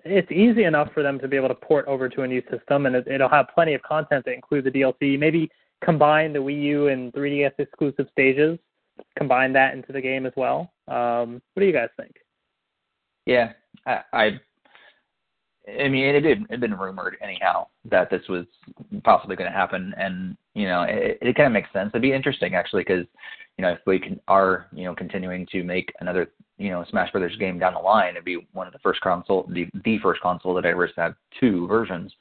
it's easy enough for them to be able to port over to a new system, and it, it'll have plenty of content that include the DLC. Maybe combine the Wii U and 3DS exclusive stages, combine that into the game as well. Um, what do you guys think? Yeah, I, I, I mean, it had, it been rumored anyhow that this was possibly going to happen, and you know, it, it kind of makes sense. It'd be interesting actually, because you know, if we can are you know continuing to make another you know Smash Brothers game down the line, it'd be one of the first console, the the first console that ever had two versions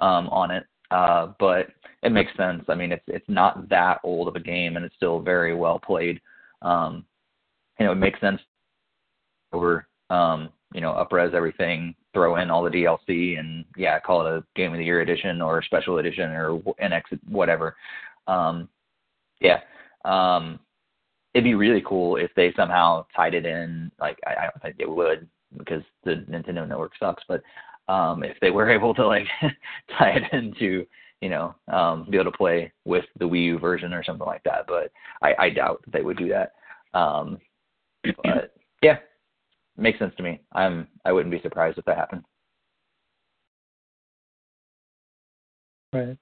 um, on it. Uh, but it makes sense. I mean, it's it's not that old of a game, and it's still very well played. Um, you know, it makes sense over um, you know upres everything, throw in all the DLC, and yeah, call it a Game of the Year edition or special edition or NX whatever. Um, yeah, um, it'd be really cool if they somehow tied it in. Like I, I don't think they would because the Nintendo Network sucks, but um, if they were [LAUGHS] able to like [LAUGHS] tie it into you know um, be able to play with the Wii U version or something like that. But I, I doubt they would do that. Um, [CLEARS THROAT] but yeah, makes sense to me. I'm I wouldn't be surprised if that happened. Right.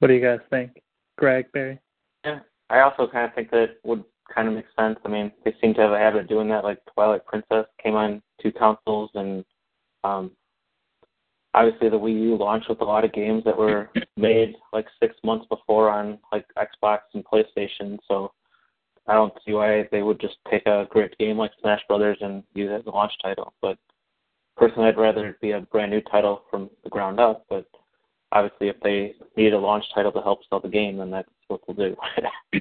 What do you guys think, Greg, Barry? Yeah, I also kind of think that it would kind of make sense. I mean, they seem to have a habit of doing that. Like Twilight Princess came on two consoles, and um, obviously the Wii U launched with a lot of games that were made like six months before on like Xbox and PlayStation. So I don't see why they would just take a great game like Smash Brothers and use it as a launch title. But personally, I'd rather it be a brand new title from the ground up. But obviously, if they need a launch title to help sell the game, then that's what they'll do. [LAUGHS]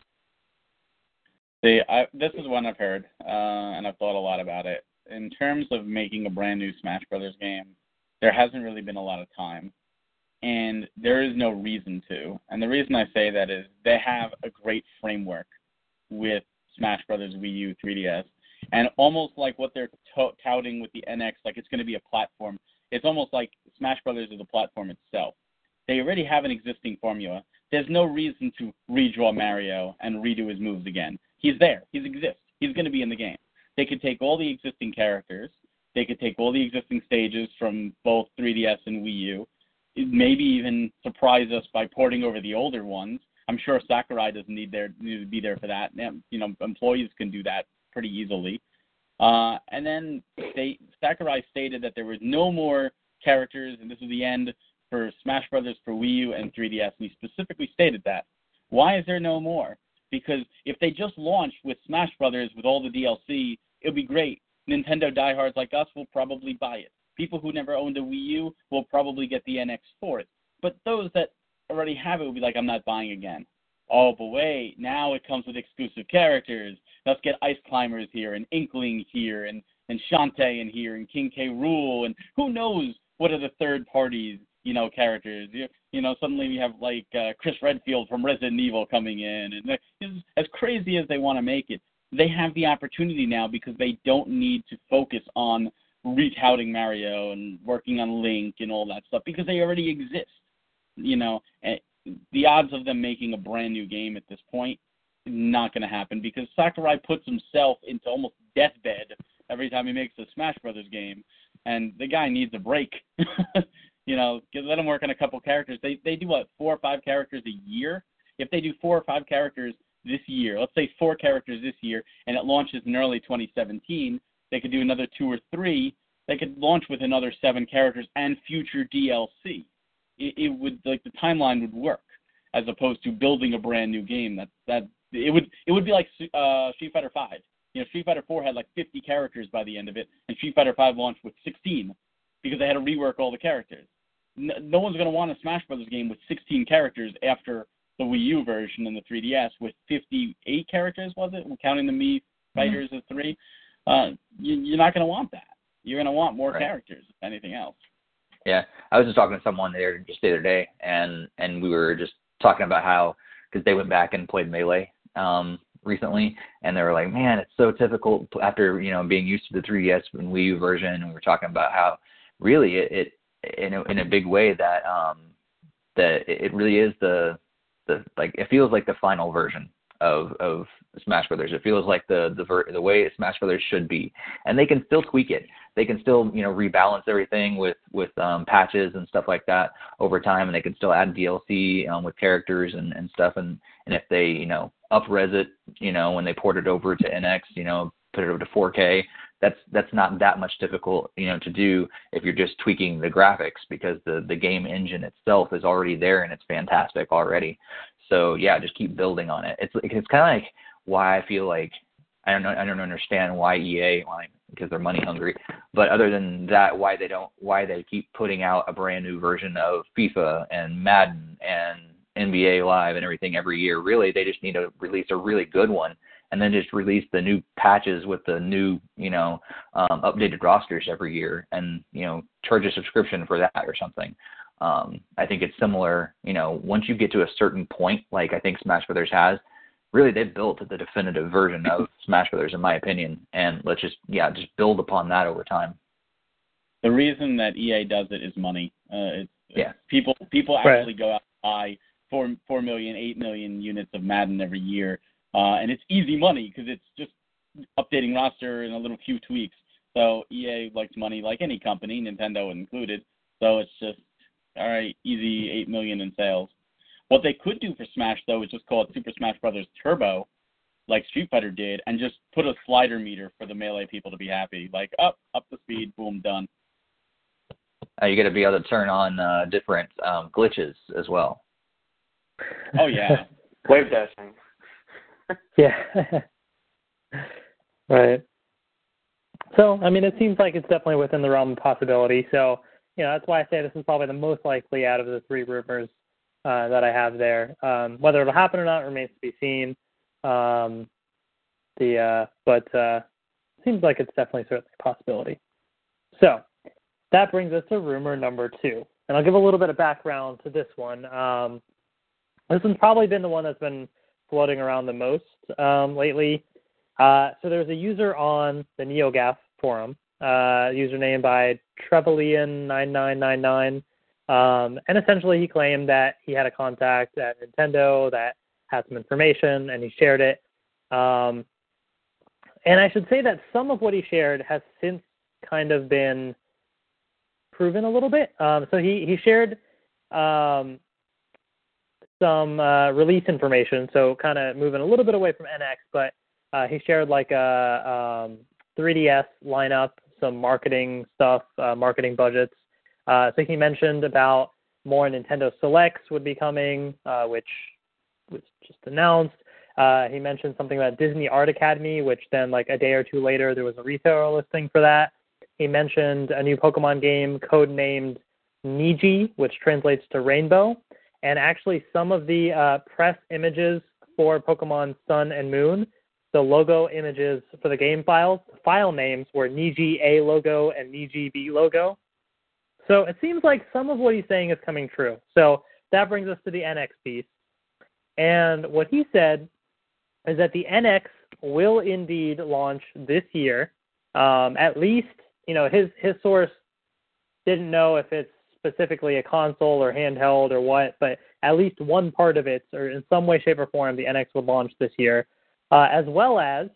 See, I, this is one I've heard, uh, and I've thought a lot about it. In terms of making a brand new Smash Brothers game, there hasn't really been a lot of time, and there is no reason to. And the reason I say that is they have a great framework with Smash Brothers Wii U 3DS, and almost like what they're to- touting with the NX, like it's going to be a platform. It's almost like Smash Brothers is a platform itself. They already have an existing formula. There's no reason to redraw Mario and redo his moves again. He's there. He exists. He's going to be in the game. They could take all the existing characters they could take all the existing stages from both 3DS and Wii U, maybe even surprise us by porting over the older ones. I'm sure Sakurai doesn't need there need to be there for that. You know, employees can do that pretty easily. Uh, and then they Sakurai stated that there was no more characters, and this was the end for Smash Brothers for Wii U and 3DS. And he specifically stated that. Why is there no more? Because if they just launched with Smash Brothers with all the DLC, it would be great. Nintendo diehards like us will probably buy it. People who never owned a Wii U will probably get the NX for it. But those that already have it will be like, I'm not buying again. Oh, but wait, now it comes with exclusive characters. Let's get Ice Climbers here, and Inkling here, and and Shantae in here, and King K. Rool, and who knows what are the third parties, you know, characters. You, you know, suddenly we have like uh, Chris Redfield from Resident Evil coming in, and as crazy as they want to make it, they have the opportunity now because they don't need to focus on retouting Mario and working on Link and all that stuff because they already exist. You know, the odds of them making a brand new game at this point not going to happen because Sakurai puts himself into almost deathbed every time he makes a Smash Brothers game, and the guy needs a break. [LAUGHS] you know, let him work on a couple characters. They they do what four or five characters a year. If they do four or five characters this year, let's say four characters this year, and it launches in early 2017, they could do another two or three. They could launch with another seven characters and future DLC. It, it would like the timeline would work as opposed to building a brand new game. That that it would it would be like uh, Street Fighter Five. You know, Street Fighter Four had like 50 characters by the end of it, and Street Fighter Five launched with 16 because they had to rework all the characters. No, no one's going to want a Smash Brothers game with 16 characters after the Wii U version and the 3DS with 58 characters, was it? Counting the Mii mm-hmm. fighters mm-hmm. as three. Uh, you, you're not going to want that. You're going to want more right. characters, if anything else. Yeah, I was just talking to someone there just the other day, and and we were just talking about how because they went back and played Melee um, recently, and they were like, man, it's so difficult after you know being used to the 3DS and Wii U version, and we were talking about how really it, it in a, in a big way that um, that it really is the the like it feels like the final version of of Smash Brothers. It feels like the the ver- the way Smash Brothers should be, and they can still tweak it. They can still you know rebalance everything with with um, patches and stuff like that over time, and they can still add DLC um, with characters and and stuff. And and if they you know upres it, you know when they port it over to NX, you know put it over to 4K, that's that's not that much difficult you know to do if you're just tweaking the graphics because the the game engine itself is already there and it's fantastic already. So yeah just keep building on it. It's it's kind of like why i feel like i don't know i don't understand why ea why because they're money hungry but other than that why they don't why they keep putting out a brand new version of fifa and madden and nba live and everything every year. Really they just need to release a really good one and then just release the new patches with the new, you know, um, updated rosters every year, and you know, charge a subscription for that or something. Um, I think it's similar. You know, once you get to a certain point, like I think Smash Brothers has, really they've built the definitive version of [LAUGHS] Smash Brothers, in my opinion. And let's just yeah, just build upon that over time. The reason that EA does it is money. Uh, it's, yeah. People people Right. actually go out and buy four four million, eight million units of Madden every year uh, and it's easy money because it's just updating roster and a little few tweaks. So EA likes money like any company, Nintendo included. So it's just all right, easy eight million in sales. What they could do for Smash though is just call it Super Smash Brothers Turbo, like Street Fighter did, and just put a slider meter for the melee people to be happy. Like up, up the speed, boom, done. Uh, you got to be able to turn on uh, different um, glitches as well. Oh yeah. [LAUGHS] Wave dashing. Yeah. [LAUGHS] right. So, I mean, it seems like it's definitely within the realm of possibility. So, you know, that's why I say this is probably the most likely out of the three rumors uh, that I have there. Um, whether it'll happen or not remains to be seen. Um, the uh, but uh, seems like it's definitely certainly a possibility. So that brings us to rumor number two, and I'll give a little bit of background to this one. Um, this one's probably been the one that's been floating around the most um, lately. Uh, so there's a user on the NeoGAF forum, uh, username by Trevelyan9999, um, and essentially he claimed that he had a contact at Nintendo that had some information, and he shared it. Um, and I should say that some of what he shared has since kind of been proven a little bit. Um, so he he shared um, some uh, release information, so kind of moving a little bit away from NX, but uh, he shared like a um, 3DS lineup, some marketing stuff, uh, marketing budgets. Uh, so he mentioned about more Nintendo Selects would be coming, uh, which was just announced. Uh, he mentioned something about Disney Art Academy, which then like a day or two later there was a retailer listing for that. He mentioned a new Pokemon game codenamed Niji, which translates to rainbow. And actually, some of the uh, press images for Pokemon Sun and Moon, the logo images for the game files, file names were Niji A logo and Niji B logo. So it seems like some of what he's saying is coming true. So that brings us to the NX piece. And what he said is that the NX will indeed launch this year. Um, at least, you know, his his source didn't know if it's specifically a console or handheld or what, but at least one part of it, or in some way, shape, or form, the NX would launch this year, uh, as well as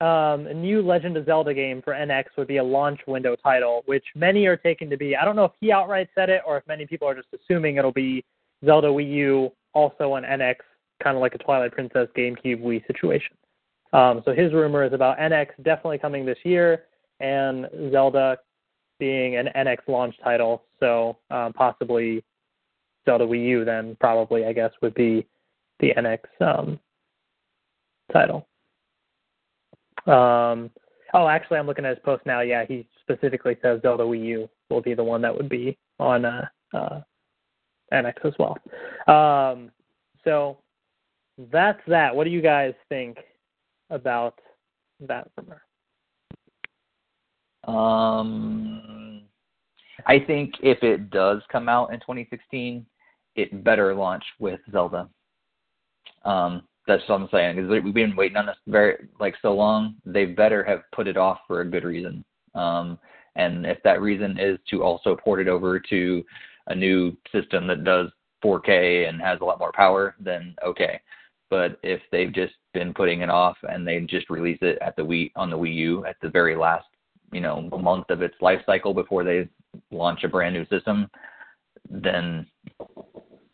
um, a new Legend of Zelda game for NX would be a launch window title, which many are taking to be. I don't know if he outright said it or if many people are just assuming it'll be Zelda Wii U, also on NX, kind of like a Twilight Princess GameCube Wii situation. Um, so his rumor is about NX definitely coming this year, and Zelda being an NX launch title. So um, possibly Zelda Wii U then probably I guess would be the NX um, title. Um, oh, actually, I'm looking at his post now. Yeah, he specifically says Zelda Wii U will be the one that would be on uh, uh, NX as well. Um, so that's that. What do you guys think about that rumor? Um, I think if it does come out in 2016, it better launch with Zelda. Um, that's what I'm saying because we've been waiting on this very like so long. They better have put it off for a good reason. Um, and if that reason is to also port it over to a new system that does 4K and has a lot more power, then okay. But if they've just been putting it off and they just release it at the Wii on the Wii U at the very last, you know, a month of its life cycle before they launch a brand new system, then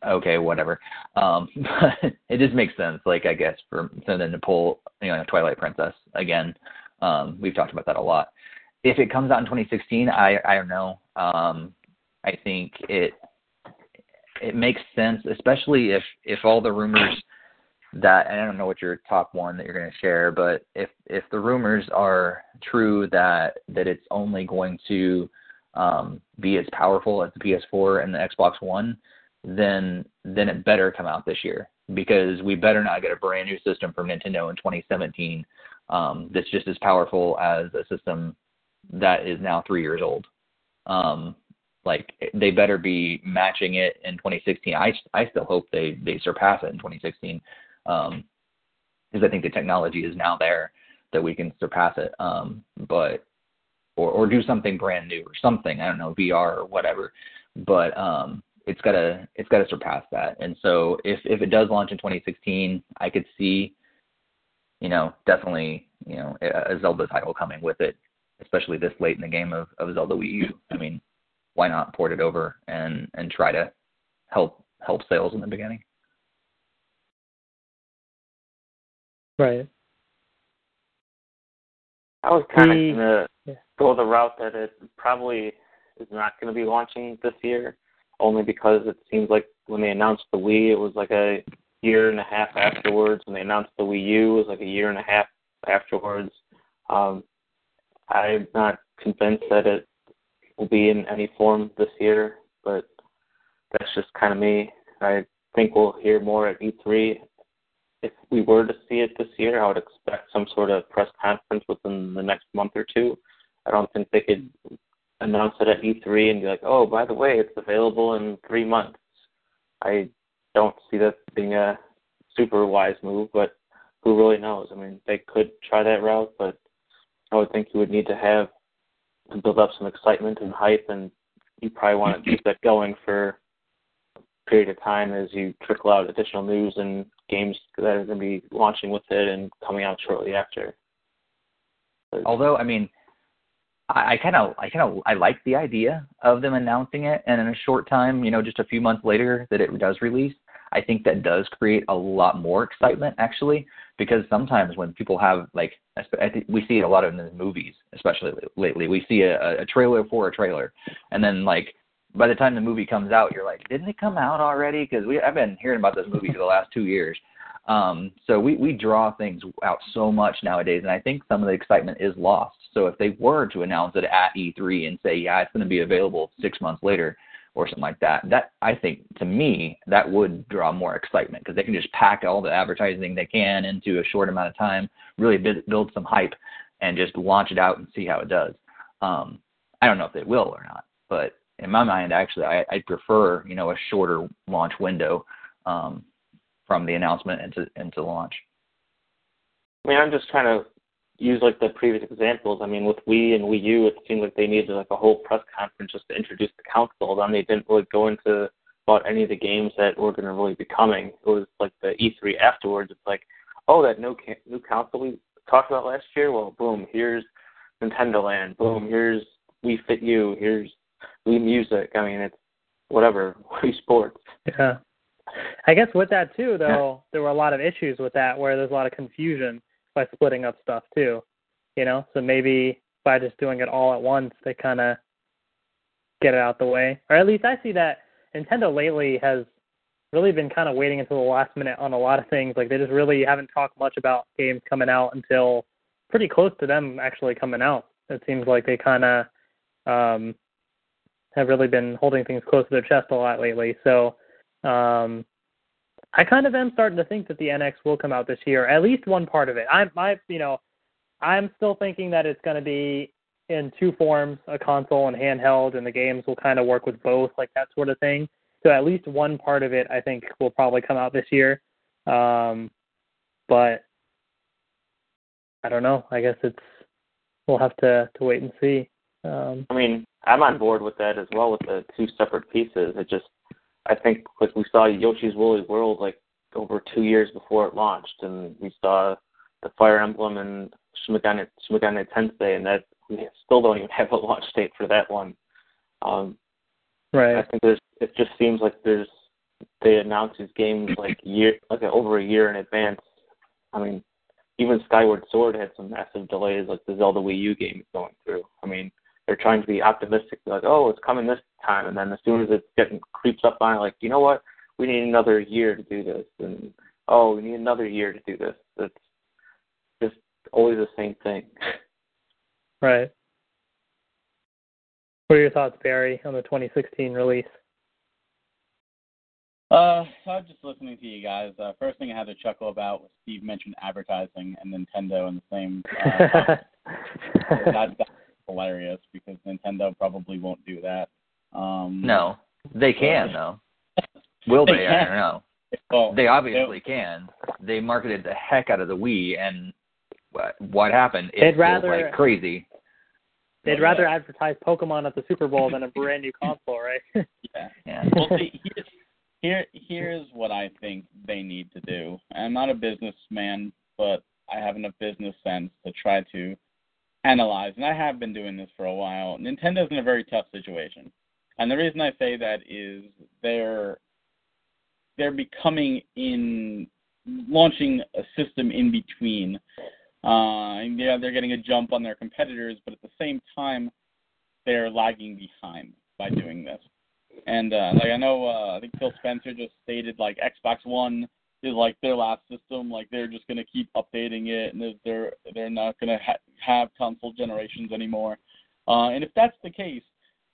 okay, whatever. Um, [LAUGHS] but it just makes sense, like I guess, for so then to pull you know Twilight Princess again. Um, we've talked about that a lot. If it comes out in 2016, I I don't know. Um, I think it it makes sense, especially if if all the rumors that and I don't know what your top one that you're going to share, but if if the rumors are true that that it's only going to um, be as powerful as the PS4 and the Xbox One, then then it better come out this year because we better not get a brand new system from Nintendo in 2017 um, that's just as powerful as a system that is now three years old. Um, like they better be matching it in 2016. I I still hope they they surpass it in 2016 um, because I think the technology is now there that we can surpass it. Um, but or or do something brand new or something. I don't know VR or whatever. But um, it's gotta it's gotta surpass that. And so if if it does launch in 2016, I could see, you know, definitely you know a, a Zelda title coming with it, especially this late in the game of of Zelda Wii U. I mean, why not port it over and and try to help help sales in the beginning? Right. I was kind of The- gonna yeah. go the route that it probably is not going to be launching this year, only because it seems like when they announced the Wii, it was like a year and a half afterwards. When they announced the Wii U, it was like a year and a half afterwards. Um, I'm not convinced that it will be in any form this year, but that's just kind of me. I think we'll hear more at E3. If we were to see it this year, I would expect some sort of press conference within the next month or two. I don't think they could announce it at E3 and be like, "Oh, by the way, it's available in three months." I don't see that being a super wise move, but who really knows? I mean, they could try that route, but I would think you would need to have to build up some excitement and hype, and you probably want to keep that going for period of time as you trickle out additional news and games that are going to be launching with it and coming out shortly after. But- Although, I mean, I kind of, I kind of, I like the idea of them announcing it, and in a short time, you know, just a few months later that it does release. I think that does create a lot more excitement, actually, because sometimes when people have like, I think we see it a lot in the movies, especially lately. We see a, a trailer for a trailer, and then like by the time the movie comes out, you're like, didn't it come out already? Because we I've been hearing about this movie for the last two years. Um, so we we draw things out so much nowadays, and I think some of the excitement is lost. So if they were to announce it at E3 and say, yeah, it's going to be available six months later or something like that, that I think to me that would draw more excitement because they can just pack all the advertising they can into a short amount of time, really bu- build some hype, and just launch it out and see how it does. Um, I don't know if they will or not, but in my mind, actually, I, I prefer you know a shorter launch window um, from the announcement into into launch. I mean, I'm just trying to use like the previous examples. I mean, with Wii and Wii U, it seemed like they needed like a whole press conference just to introduce the console. Then they didn't really go into about any of the games that were going to really be coming. It was like the E3 afterwards. It's like, oh, that new ca- new console we talked about last year. Well, boom, here's Nintendo Land. Boom, here's Wii Fit U. Here's Wii Music. I mean, it's whatever [LAUGHS] Wii Sports. Yeah. I guess with that too, though, there were a lot of issues with that where there's a lot of confusion by splitting up stuff too. You know, so maybe by just doing it all at once, they kind of get it out the way. Or at least I see that Nintendo lately has really been kind of waiting until the last minute on a lot of things. Like they just really haven't talked much about games coming out until pretty close to them actually coming out. It seems like they kind of um, have really been holding things close to their chest a lot lately. So um, I kind of am starting to think that the NX will come out this year, at least one part of it. I'm, you know, I'm still thinking that it's going to be in two forms, a console and handheld, and the games will kind of work with both, like that sort of thing. So at least one part of it, I think, will probably come out this year. Um, but I don't know. I guess it's we'll have to to wait and see. Um, I mean, I'm on board with that as well with the two separate pieces. It just, I think, like we saw Yoshi's Woolly World, like over two years before it launched, and we saw the Fire Emblem and Shimigane Shimigane Tensei, and that we still don't even [LAUGHS] have a launch date for that one. Um, right. I think there's it just seems like there's they announce these games like year like over a year in advance. I mean, even Skyward Sword had some massive delays, like the Zelda Wii U game is going through. I mean, they're trying to be optimistic, like, oh, it's coming this time, and then as soon as it getting creeps up on, it, like, you know what, we need another year to do this, and oh, we need another year to do this. It's just always the same thing. [LAUGHS] Right. What are your thoughts, Barry, on the 2016 release? Uh, I was just listening to you guys. Uh, first thing I had to chuckle about was Steve mentioned advertising and Nintendo in the same. Uh, [LAUGHS] that, that's hilarious because Nintendo probably won't do that. Um, No, they can though. Will They they? I don't [LAUGHS] know. well, They obviously can. They marketed the heck out of the Wii, and what what happened? It They'd sold rather- like crazy. They'd rather yeah. advertise Pokemon at the Super Bowl than a brand new console, right? [LAUGHS] Yeah. Yeah. well, see, here's, here, here's what I think they need to do. I'm not a businessman, but I have enough business sense to try to analyze, and I have been doing this for a while. Nintendo's in a very tough situation, and the reason I say that is they're they're becoming in launching a system in between. Uh, and yeah, they're getting a jump on their competitors, but at the same time, they're lagging behind by doing this. And uh, like I know, uh, I think Phil Spencer just stated like Xbox One is like their last system. Like they're just gonna keep updating it, and they're they're, not gonna ha- have console generations anymore. Uh, and if that's the case,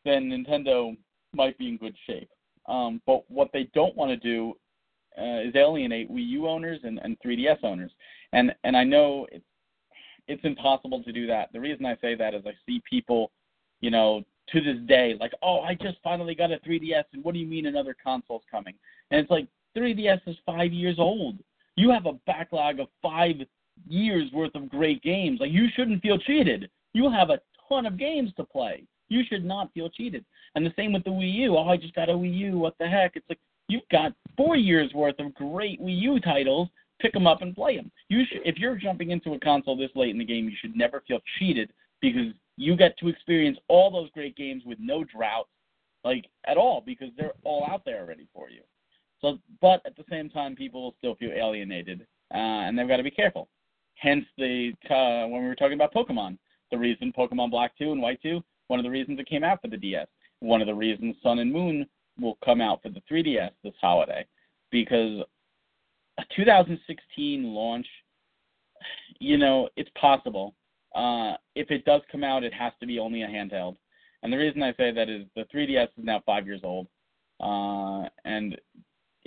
then Nintendo might be in good shape. Um, but what they don't want to do uh, is alienate Wii U owners and, and 3DS owners. And and I know it's it's impossible to do that. The reason I say that is I see people, you know, to this day like, oh, I just finally got a 3DS, and what do you mean another console's coming? And it's like 3DS is five years old. You have a backlog of five years worth of great games. Like you shouldn't feel cheated. You have a ton of games to play. You should not feel cheated. And the same with the Wii U. Oh, I just got a Wii U. What the heck? It's like you've got four years worth of great Wii U titles. Pick them up and play them. You should, if you're jumping into a console this late in the game, you should never feel cheated because you get to experience all those great games with no drought, like at all, because they're all out there already for you. So, but at the same time, people will still feel alienated, uh, and they've got to be careful. Hence, the uh, when we were talking about Pokemon, the reason Pokemon Black 2 and White 2, one of the reasons it came out for the DS, one of the reasons Sun and Moon will come out for the 3DS this holiday, because a 2016 launch, you know, it's possible. Uh, if it does come out, it has to be only a handheld. And the reason I say that is the 3DS is now five years old, uh, and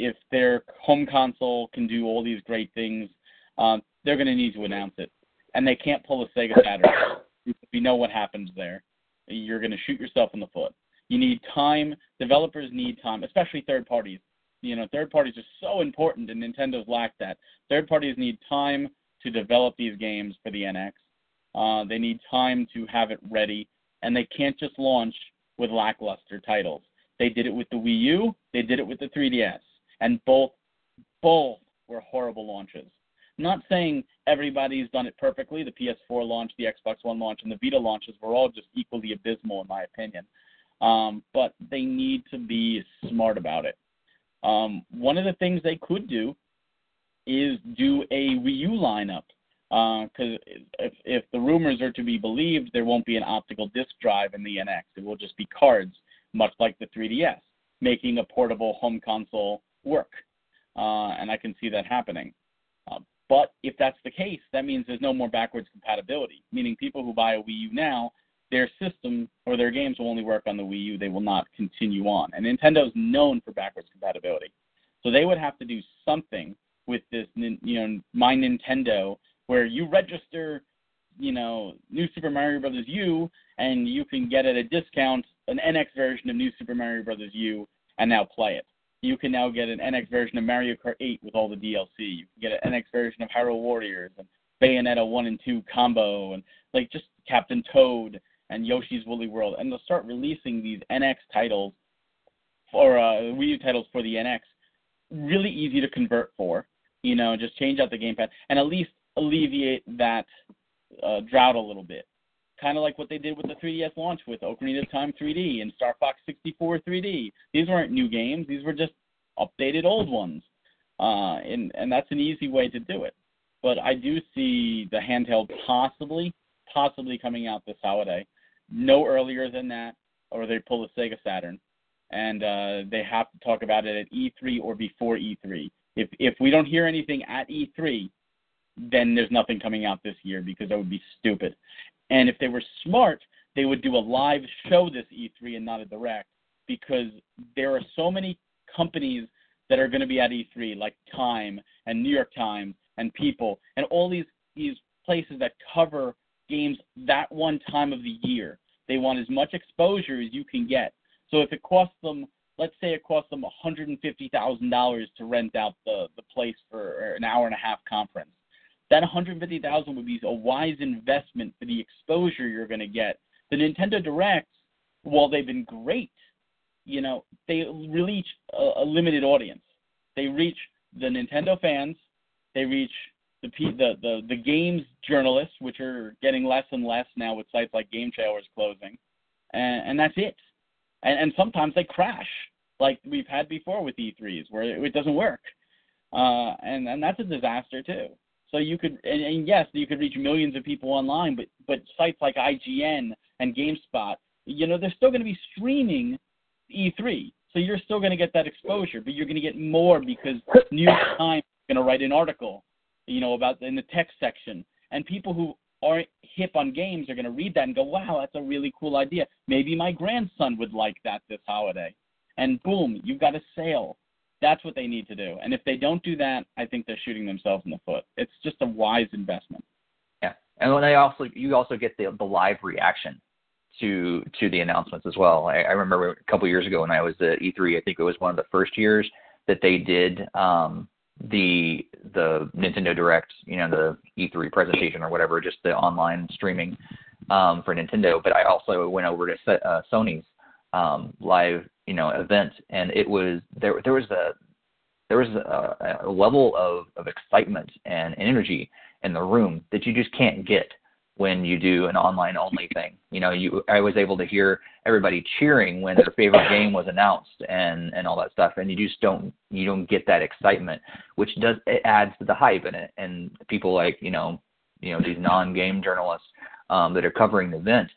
if their home console can do all these great things, uh, they're going to need to announce it, and they can't pull a Sega Saturn. we know what happens there. You're going to shoot yourself in the foot. You need time. Developers need time, especially third parties. You know, third parties are so important, and Nintendo's lacked that. Third parties need time to develop these games for the NX. Uh, they need time to have it ready, and they can't just launch with lackluster titles. They did it with the Wii U. They did it with the 3DS, and both both were horrible launches. not saying everybody's done it perfectly. The PS4 launch, the Xbox One launch, and the Vita launches were all just equally abysmal, in my opinion. Um, but they need to be smart about it. Um, one of the things they could do is do a Wii U lineup because if, if the rumors are to be believed, there won't be an optical disc drive in the NX. It will just be cards, much like the 3DS, making a portable home console work. Uh, and I can see that happening. Uh, but if that's the case, that means there's no more backwards compatibility, meaning people who buy a Wii U now, their system or their games will only work on the Wii U. They will not continue on. And Nintendo's known for backwards compatibility. So they would have to do something with this, you know, My Nintendo where you register, you know, New Super Mario Brothers U, and you can get at a discount an NX version of New Super Mario Brothers U, and now play it. You can now get an NX version of Mario Kart 8 with all the DLC. You can get an NX version of Hyrule Warriors and Bayonetta 1 and 2 combo, and like just Captain Toad and Yoshi's Woolly World, and they'll start releasing these NX titles or uh, Wii U titles for the NX really easy to convert for. You know, just change out the gamepad and at least alleviate that uh, drought a little bit. Kind of like what they did with the 3DS launch with Ocarina of Time 3D and Star Fox 64 3D. These weren't new games; these were just updated old ones, uh, and and that's an easy way to do it. But I do see the handheld possibly, possibly coming out this holiday, no earlier than that, or they pull the Sega Saturn, and uh, they have to talk about it at E3 or before E3. If if we don't hear anything at E3, then there's nothing coming out this year because that would be stupid. And if they were smart, they would do a live show this E3 and not a direct because there are so many companies that are going to be at E3 like Time and New York Times and People and all these these places that cover games that one time of the year. They want as much exposure as you can get. So if it costs them, let's say it costs them $150,000 to rent out the the place for an hour and a half conference, that 150,000 would be a wise investment for the exposure you're going to get. The Nintendo Directs, while they've been great, you know, they reach a, a limited audience. They reach the Nintendo fans, they reach the, the the the games journalists, which are getting less and less now with sites like Game closing, and, and that's it. And, and sometimes they crash, like we've had before with E3s, where it, it doesn't work, uh, and and that's a disaster too. So you could, and, and yes, you could reach millions of people online, but but sites like IGN and GameSpot, you know, they're still going to be streaming E3. So you're still going to get that exposure, but you're going to get more because New [COUGHS] York Times is going to write an article, you know, about in the text section, and people who aren't hip on games are going to read that and go, "Wow, that's a really cool idea. Maybe my grandson would like that this holiday." And boom, you've got a sale. That's what they need to do. And if they don't do that, I think they're shooting themselves in the foot. It's just a wise investment. Yeah, and when they also you also get the the live reaction to to the announcements as well. I, I remember a couple years ago when I was at E3, I think it was one of the first years that they did um, the the Nintendo Direct, you know, the E3 presentation or whatever, just the online streaming um, for Nintendo. But I also went over to uh, Sony's um, live, you know, event, and it was there. There was a there was a, a level of, of excitement and energy in the room that you just can't get when you do an online only thing. You know, you I was able to hear everybody cheering when their favorite [LAUGHS] game was announced and and all that stuff and you just don't you don't get that excitement which does it adds to the hype in it and people like, you know, you know these non-game journalists um that are covering the event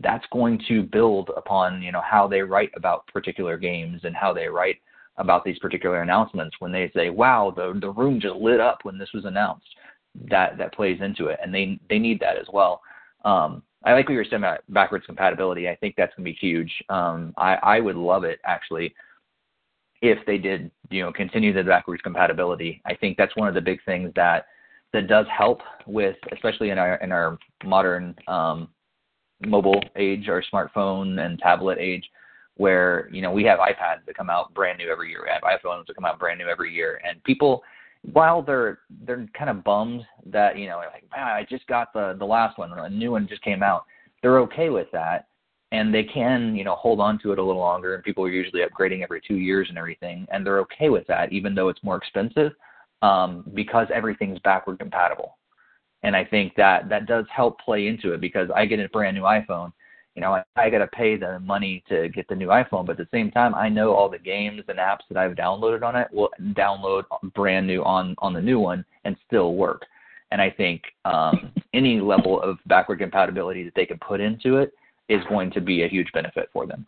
that's going to build upon you know how they write about particular games and how they write about these particular announcements when they say wow the the room just lit up when this was announced that that plays into it and they they need that as well um I like what you were saying about backwards compatibility. I think that's going to be huge. Um, I, I would love it actually if they did, you know, continue the backwards compatibility. I think that's one of the big things that that does help with, especially in our in our modern um, mobile age, our smartphone and tablet age, where you know we have iPads that come out brand new every year, we have iPhones that come out brand new every year, and people, while they're they're kind of bummed that you know like man I just got the the last one, a new one just came out, they're okay with that, and they can you know hold on to it a little longer, and people are usually upgrading every two years and everything, and they're okay with that even though it's more expensive, um, because everything's backward compatible and I think that that does help play into it because I get a brand new iPhone. You know, I, I got to pay the money to get the new iPhone, but at the same time, I know all the games and apps that I've downloaded on it will download brand new on on the new one and still work. And I think um, [LAUGHS] any level of backward compatibility that they can put into it is going to be a huge benefit for them.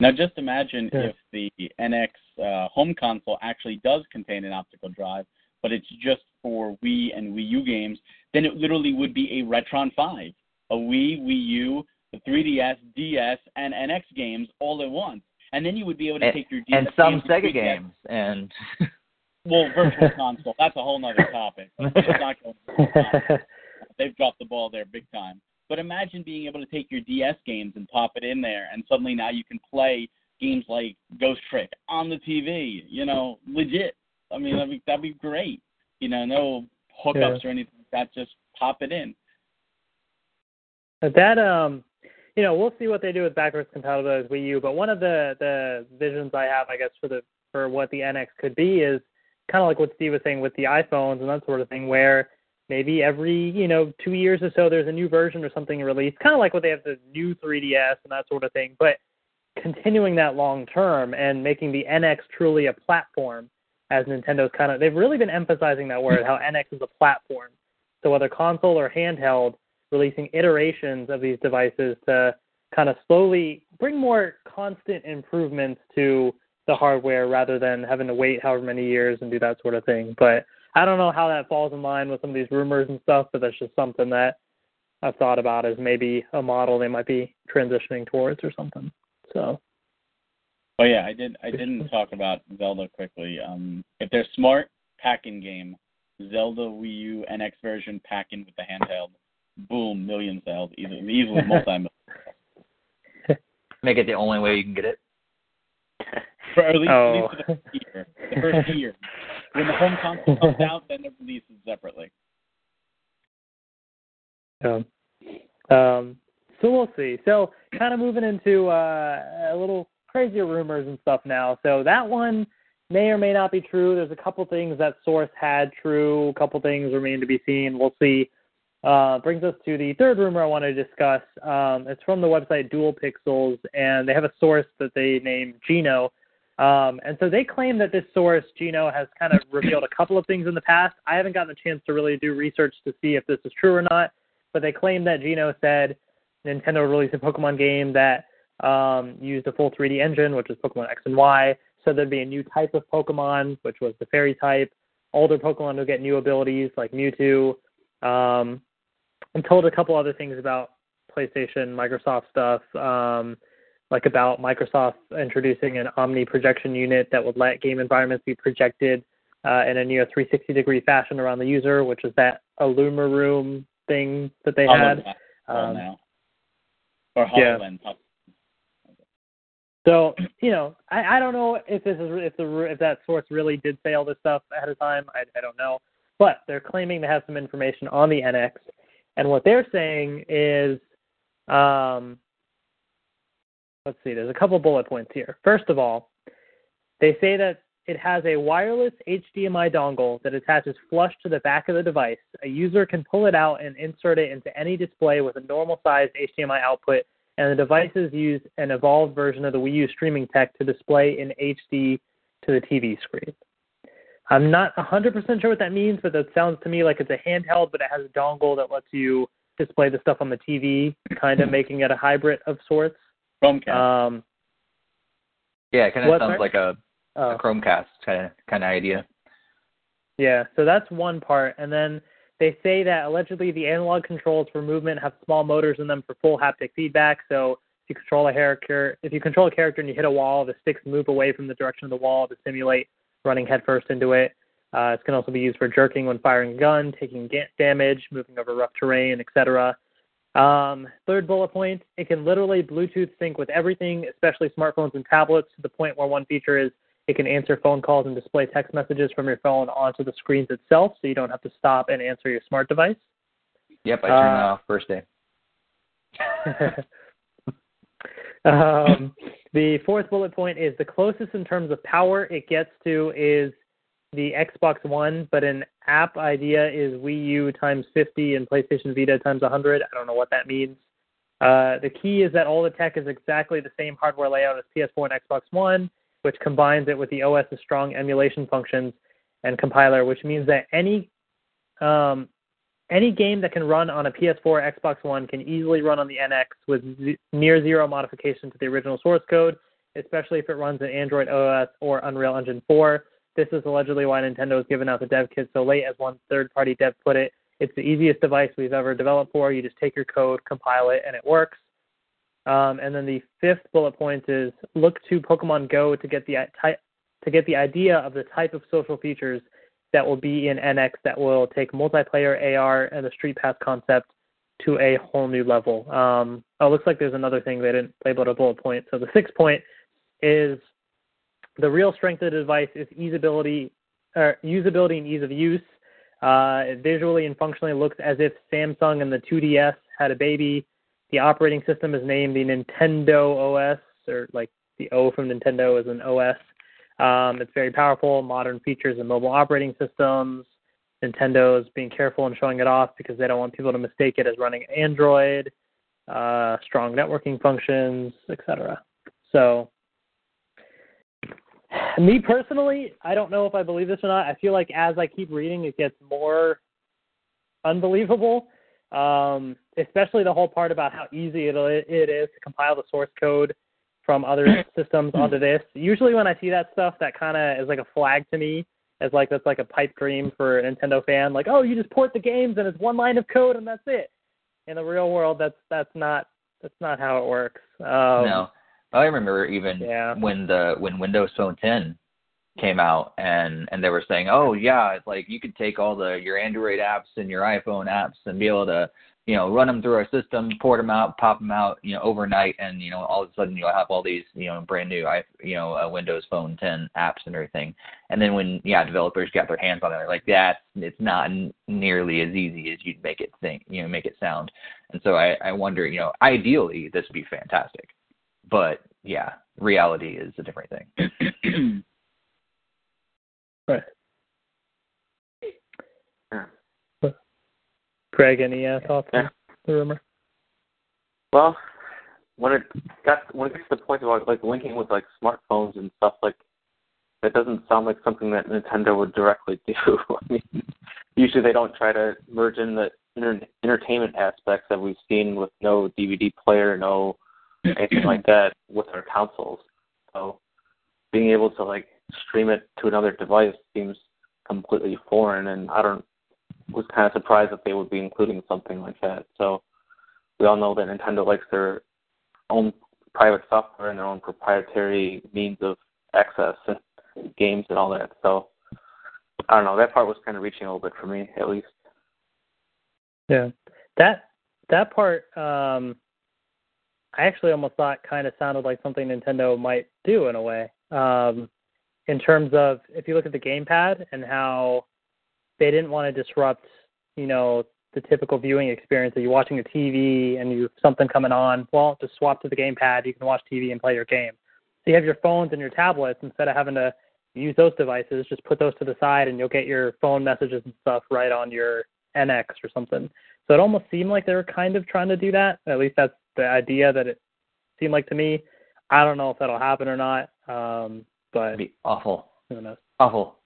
Now, just imagine yeah. if the NX uh, home console actually does contain an optical drive, but it's just for Wii and Wii U games, then it literally would be a Retron 5, a Wii, Wii U, the 3DS, DS, and NX games all at once. And then you would be able to and, take your DS and some games Sega games and [LAUGHS] well, virtual console. That's a whole other topic. [LAUGHS] [LAUGHS] They've dropped the ball there big time. But imagine being able to take your DS games and pop it in there, and suddenly now you can play games like Ghost Trick on the TV. You know, legit. I mean, that'd be that'd be great. You know, no hookups yeah. or anything like that. Just pop it in. That um, you know, we'll see what they do with backwards compatibility with Wii U. But one of the the visions I have, I guess, for the for what the NX could be is kind of like what Steve was saying with the iPhones and that sort of thing, where maybe every you know two years or so there's a new version or something released, kind of like what they have the new 3DS and that sort of thing, but continuing that long term and making the NX truly a platform as Nintendo's kind of they've really been emphasizing that word how NX is a platform. So whether console or handheld, releasing iterations of these devices to kind of slowly bring more constant improvements to the hardware rather than having to wait however many years and do that sort of thing. But I don't know how that falls in line with some of these rumors and stuff, but that's just something that I've thought about as maybe a model they might be transitioning towards or something. So Oh yeah, I did. I didn't [LAUGHS] talk about Zelda quickly. Um, if they're smart, pack in game. Zelda Wii U NX version pack in with the handheld. Boom, million sales, easily, easily multi million. [LAUGHS] Make it the only way you can get it. [LAUGHS] For at least, Oh. at least for the first year. The first year. When the home console comes out, then it releases separately. Um, um, so we'll see. So kind of moving into uh, a little crazier rumors and stuff now. So that one may or may not be true. There's a couple things that source had true. A couple things remain to be seen. We'll see. Uh, brings us to the third rumor I want to discuss. Um, it's from the website Dual Pixels, and they have a source that they name Gino. Um, and so they claim that this source, Gino, has kind of revealed a couple of things in the past. I haven't gotten a chance to really do research to see if this is true or not, but they claim that Gino said Nintendo released a Pokemon game that um, used a full 3D engine, which is Pokemon X and Y. So there'd be a new type of Pokemon, which was the Fairy type. Older Pokemon would get new abilities like Mewtwo. Um, and told a couple other things about PlayStation, Microsoft stuff, um, like about Microsoft introducing an Omni projection unit that would let game environments be projected uh, in a near 360 degree fashion around the user, which is that IllumiRoom thing that they had. Um, now. Or yeah. So you know, I, I don't know if this is if the if that source really did say all this stuff ahead of time. I, I don't know, but they're claiming to have some information on the NX, and what they're saying is, um, let's see, there's a couple bullet points here. First of all, they say that it has a wireless HDMI dongle that attaches flush to the back of the device. A user can pull it out and insert it into any display with a normal sized HDMI output and the devices use an evolved version of the Wii U streaming tech to display in HD to the TV screen. I'm not 100% sure what that means, but that sounds to me like it's a handheld, but it has a dongle that lets you display the stuff on the TV, kind of [LAUGHS] making it a hybrid of sorts. Chromecast. Um, Yeah, it kind of What, sounds sorry? like a, oh. a Chromecast kind of kind of idea. Yeah, so that's one part. And then they say that allegedly the analog controls for movement have small motors in them for full haptic feedback. So if you control a character, if you control a character and you hit a wall, the sticks move away from the direction of the wall to simulate running headfirst into it. Uh, it can also be used for jerking when firing a gun, taking damage, moving over rough terrain, etc. Um, third bullet point: it can literally Bluetooth sync with everything, especially smartphones and tablets, to the point where one feature is it can answer phone calls and display text messages from your phone onto the screens itself, so you don't have to stop and answer your smart device. Yep, I turned Uh, that off first day. [LAUGHS] um, the fourth bullet point is the closest in terms of power it gets to is the Xbox One, but an app idea is Wii U times 50 and PlayStation Vita times 100. I don't know what that means. Uh, the key is that all the tech is exactly the same hardware layout as PS4 and Xbox One, which combines it with the OS's strong emulation functions and compiler, which means that any um, any game that can run on a PS4 or Xbox One can easily run on the NX with z- near zero modification to the original source code, especially if it runs in Android OS or Unreal Engine 4. This is allegedly why Nintendo has given out the dev kit so late, as one third party dev put it. It's the easiest device we've ever developed for. You just take your code, compile it, and it works. Um, and then the fifth bullet point is look to Pokemon Go to get the to get the idea of the type of social features that will be in NX that will take multiplayer AR and the Street Pass concept to a whole new level. Um, oh, it looks like there's another thing they didn't label a bullet point. So the [LAUGHS] sixth point is the real strength of the device is usability, or usability and ease of use. Uh, it visually and functionally looks as if Samsung and the 2DS had a baby. The operating system is named the Nintendo OS, or like the O from Nintendo is an OS. Um, it's very powerful, modern features and mobile operating systems. Nintendo is being careful and showing it off because they don't want people to mistake it as running Android. Uh, strong networking functions, etc. So, me personally, I don't know if I believe this or not. I feel like as I keep reading, it gets more unbelievable. Um, especially the whole part about how easy it it is to compile the source code from other [CLEARS THROAT] systems onto this. Usually, when I see that stuff, that kind of is like a flag to me, as like that's like a pipe dream for a Nintendo fan. Like, oh, you just port the games and it's one line of code and that's it. In the real world, that's that's not that's not how it works. Um, no, I remember even Yeah. when the when Windows Phone 10 came out and and they were saying, oh yeah, it's like you could take all the your Android apps and your iPhone apps and be able to you know run them through our system, port them out, pop them out, you know overnight, and you know all of a sudden you'll have all these you know brand new i you know uh, Windows Phone 10 apps and everything. And then when yeah developers got their hands on it, they're like that it's not n- nearly as easy as you'd make it think you know make it sound. And so I I wonder you know ideally this would be fantastic, but yeah reality is a different thing. [CLEARS THROAT] Right. Yeah. Greg, any uh, thoughts Yeah. on the rumor? Well, when it got when it gets to the point about like linking with like smartphones and stuff like that doesn't sound like something that Nintendo would directly [LAUGHS] do. I mean, usually they don't try to merge in the inter- entertainment aspects that we've seen with no DVD player, no anything like that with our consoles. So being able to like stream it to another device seems completely foreign, and I don't was kind of surprised that they would be including something like that. So we all know that Nintendo likes their own private software and their own proprietary means of access and games and all that. So I don't know. That part was kind of reaching a little bit for me, at least. Yeah, that that part, um, I actually almost thought kind of sounded like something Nintendo might do in a way. Um, in terms of if you look at the gamepad and how they didn't want to disrupt, you know, the typical viewing experience of you're watching a TV and you something coming on. Well, just swap to the gamepad. You can watch TV and play your game. So you have your phones and your tablets instead of having to use those devices. Just put those to the side and you'll get your phone messages and stuff right on your NX or something. So it almost seemed like they were kind of trying to do that. At least that's the idea that it seemed like to me. I don't know if that'll happen or not, um, but It'd be awful, who knows? awful.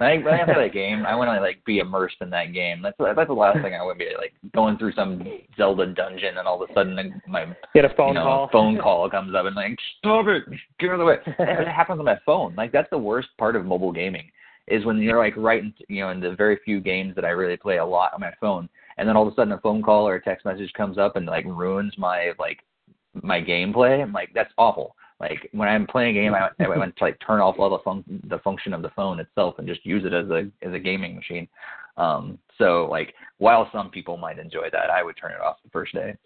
I, when I play that game, I want to like be immersed in that game. That's that's the last thing I would be like going through some Zelda dungeon and all of a sudden my Get a phone you know, call. phone call comes up and like stop it, get out of the way. And it happens on my phone. Like that's the worst part of mobile gaming is when you're like right in, you know in the very few games that I really play a lot on my phone, and then all of a sudden a phone call or a text message comes up and like ruins my like my gameplay. I'm like that's awful. Like when I'm playing a game, I, I went [LAUGHS] to like turn off all the fun- the function of the phone itself and just use it as a as a gaming machine. Um, so like while some people might enjoy that, I would turn it off the first day.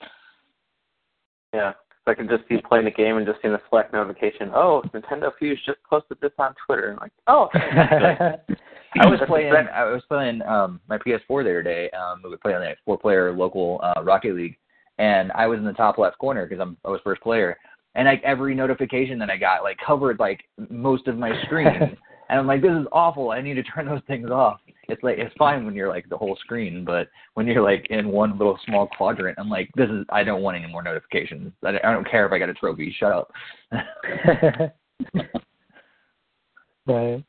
Yeah. I could just be playing the game and just seeing the Slack notification. Oh, Nintendo Fuse just posted this on Twitter. I'm like, oh, [LAUGHS] I was playing. I was playing um my PS4 the other day. Um, we were playing a four-player local uh, Rocket League, and I was in the top left corner because I'm I was first player, and like every notification that I got like covered like most of my screen, [LAUGHS] and I'm like, this is awful. I need to turn those things off. It's like it's fine when you're like the whole screen, but when you're like in one little small quadrant, I'm like, this is I don't want any more notifications. I, I don't care if I got a trophy. Shut up. [LAUGHS] right.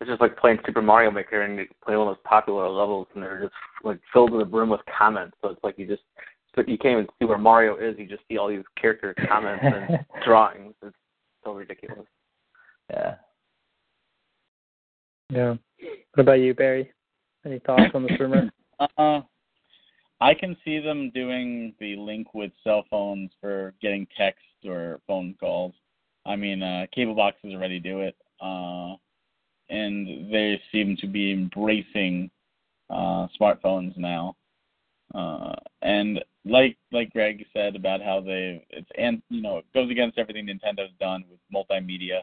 it's just like playing Super Mario Maker and you play one of those popular levels and they're just like filled to the brim with comments. So it's like you just so you can't even see where Mario is. You just see all these character [LAUGHS] comments and drawings. It's so ridiculous. yeah. Yeah. What about you, Barry? Any thoughts on this [COUGHS] rumor? Uh, I can see them doing the link with cell phones for getting text or phone calls. I mean, uh, cable boxes already do it, uh, and they seem to be embracing uh, smartphones now. Uh, and like like Greg said about how they it's and you know it goes against everything Nintendo's done with multimedia.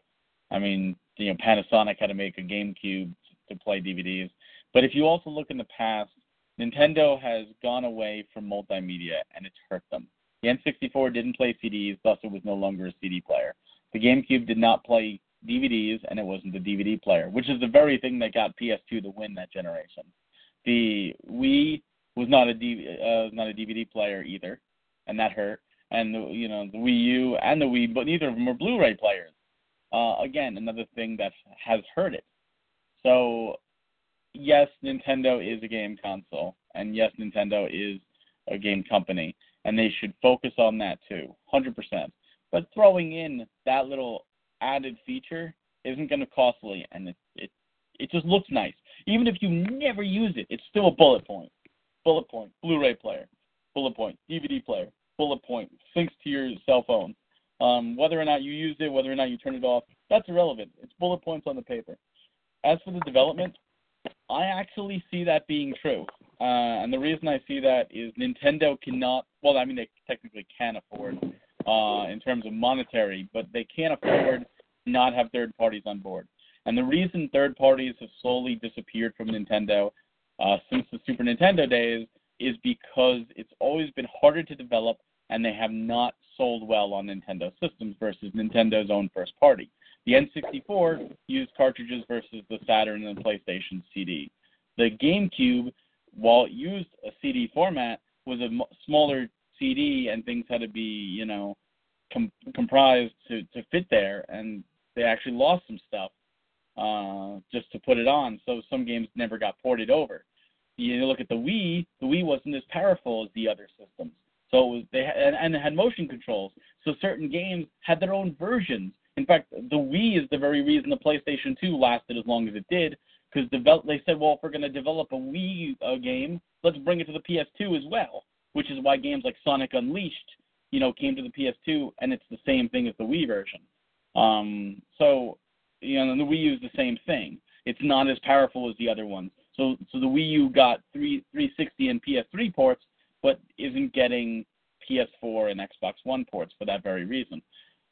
I mean, you know, Panasonic had to make a GameCube to play DVDs. But if you also look in the past, Nintendo has gone away from multimedia and it's hurt them. The N64 didn't play CDs, thus it was no longer a CD player. The GameCube did not play DVDs and it wasn't the DVD player, which is the very thing that got PS2 to win that generation. The Wii was not a D, uh, not a DVD player either, and that hurt. And the, you know the Wii U and the Wii, but neither of them were Blu-ray players. Uh, again, another thing that has hurt it. So, yes, Nintendo is a game console, and yes, Nintendo is a game company, and they should focus on that too, 100%. But throwing in that little added feature isn't going to costly, and it, it it just looks nice. Even if you never use it, it's still a bullet point. Bullet point, Blu-ray player, bullet point, DVD player, bullet point, syncs to your cell phone. Um, whether or not you use it, whether or not you turn it off, that's irrelevant. It's bullet points on the paper. As for the development, I actually see that being true. Uh, and the reason I see that is Nintendo cannot, well, I mean, they technically can afford uh, in terms of monetary, but they can't afford not have third parties on board. And the reason third parties have slowly disappeared from Nintendo uh, since the Super Nintendo days is because it's always been harder to develop and they have not sold well on Nintendo systems versus Nintendo's own first party. The N64 used cartridges versus the Saturn and the PlayStation CD. The GameCube, while it used a CD format, was a m- smaller CD and things had to be, you know, com- comprised to, to fit there, and they actually lost some stuff uh, just to put it on. So some games never got ported over. You look at the Wii, the Wii wasn't as powerful as the other systems. So it was, they had, and, it had motion controls. So certain games had their own versions. In fact, the Wii is the very reason the PlayStation 2 lasted as long as it did, because develop, they said, well, if we're going to develop a Wii uh, game, let's bring it to the PS2 as well. Which is why games like Sonic Unleashed, you know, came to the PS2, and it's the same thing as the Wii version. Um, so, you know, the Wii U is the same thing. It's not as powerful as the other ones. So, so the Wii U got three 360 and PS3 ports, but isn't getting PS4 and Xbox One ports for that very reason.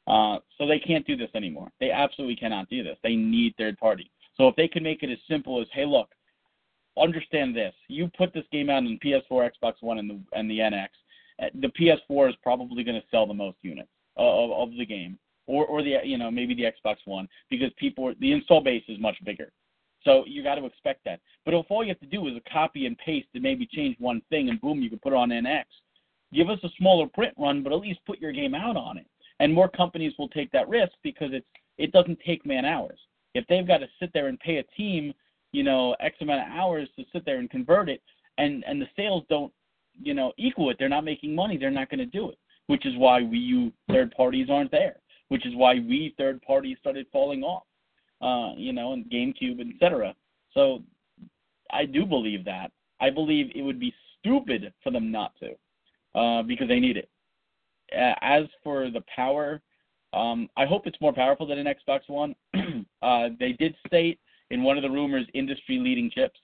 Uh, so they can't do this anymore. They absolutely cannot do this. They need third party. So if they can make it as simple as, hey, look, understand this: you put this game out on PS4, Xbox One, and the and the NX, uh, the PS4 is probably going to sell the most units of, of the game, or or the you know maybe the Xbox One because people the install base is much bigger. So you got to expect that. But if all you have to do is a copy and paste and maybe change one thing, and boom, you can put it on NX. Give us a smaller print run, but at least put your game out on it. And more companies will take that risk because it's it doesn't take man hours. If they've got to sit there and pay a team, you know, X amount of hours to sit there and convert it, and and the sales don't, you know, equal it, they're not making money. They're not going to do it. Which is why Wii U third parties aren't there. Which is why we third parties started falling off uh, you know, and GameCube, etc. So I do believe that. I believe it would be stupid for them not to, uh, because they need it. As for the power, um, I hope it's more powerful than an Xbox One. [CLEARS THROAT] uh, they did state in one of the rumors industry-leading chips,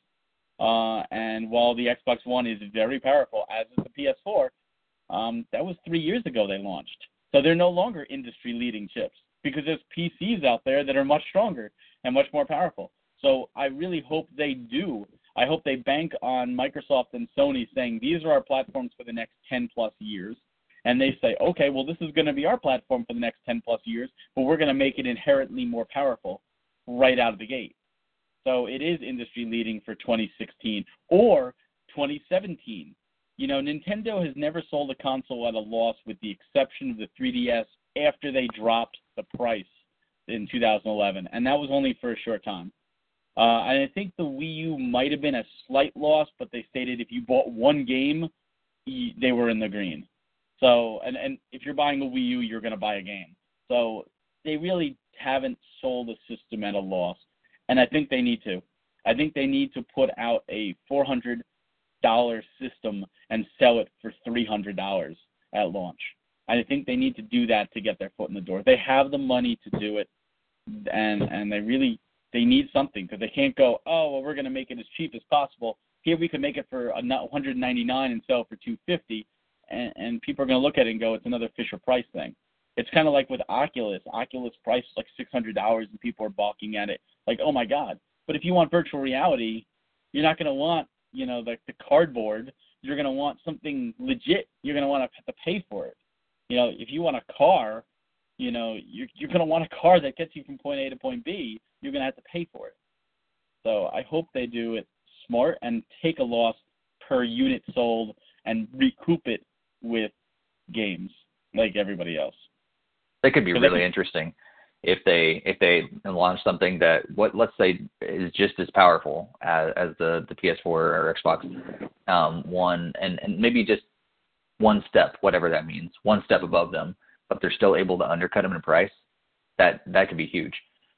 uh, and while the Xbox One is very powerful, as is the PS4, um, that was three years ago they launched. So they're no longer industry-leading chips because there's PCs out there that are much stronger and much more powerful. So I really hope they do. I hope they bank on Microsoft and Sony saying these are our platforms for the next 10 plus years. And they say, okay, well, this is going to be our platform for the next 10 plus years, but we're going to make it inherently more powerful right out of the gate. So it is industry leading for 2016 or 2017. You know, Nintendo has never sold a console at a loss with the exception of the 3DS after they dropped the price in 2011, and that was only for a short time. Uh, and I think the Wii U might have been a slight loss, but they stated if you bought one game, they were in the green. So, and and if you're buying a Wii U, you're going to buy a game. So they really haven't sold a system at a loss, and I think they need to. I think they need to put out a $400 system and sell it for $300 at launch. I think they need to do that to get their foot in the door. They have the money to do it, and and they really they need something because they can't go. Oh well, we're going to make it as cheap as possible. Here we can make it for 199 and sell for 250, and, and people are going to look at it and go, it's another Fisher Price thing. It's kind of like with Oculus. Oculus price is like six hundred dollars, and people are balking at it, like, oh my god. But if you want virtual reality, you're not going to want, you know, like the cardboard. You're going to want something legit. You're going to want to have to pay for it. You know, if you want a car, you know, you're you're gonna want a car that gets you from point A to point B. You're gonna have to pay for it. So I hope they do it smart and take a loss per unit sold and recoup it with games like everybody else. That could be So really can- interesting if they if they launch something that what let's say is just as powerful as, as the the PS4 or Xbox um, One, and and maybe just one step, whatever that means, one step above them, but they're still able to undercut them in price. That that could be huge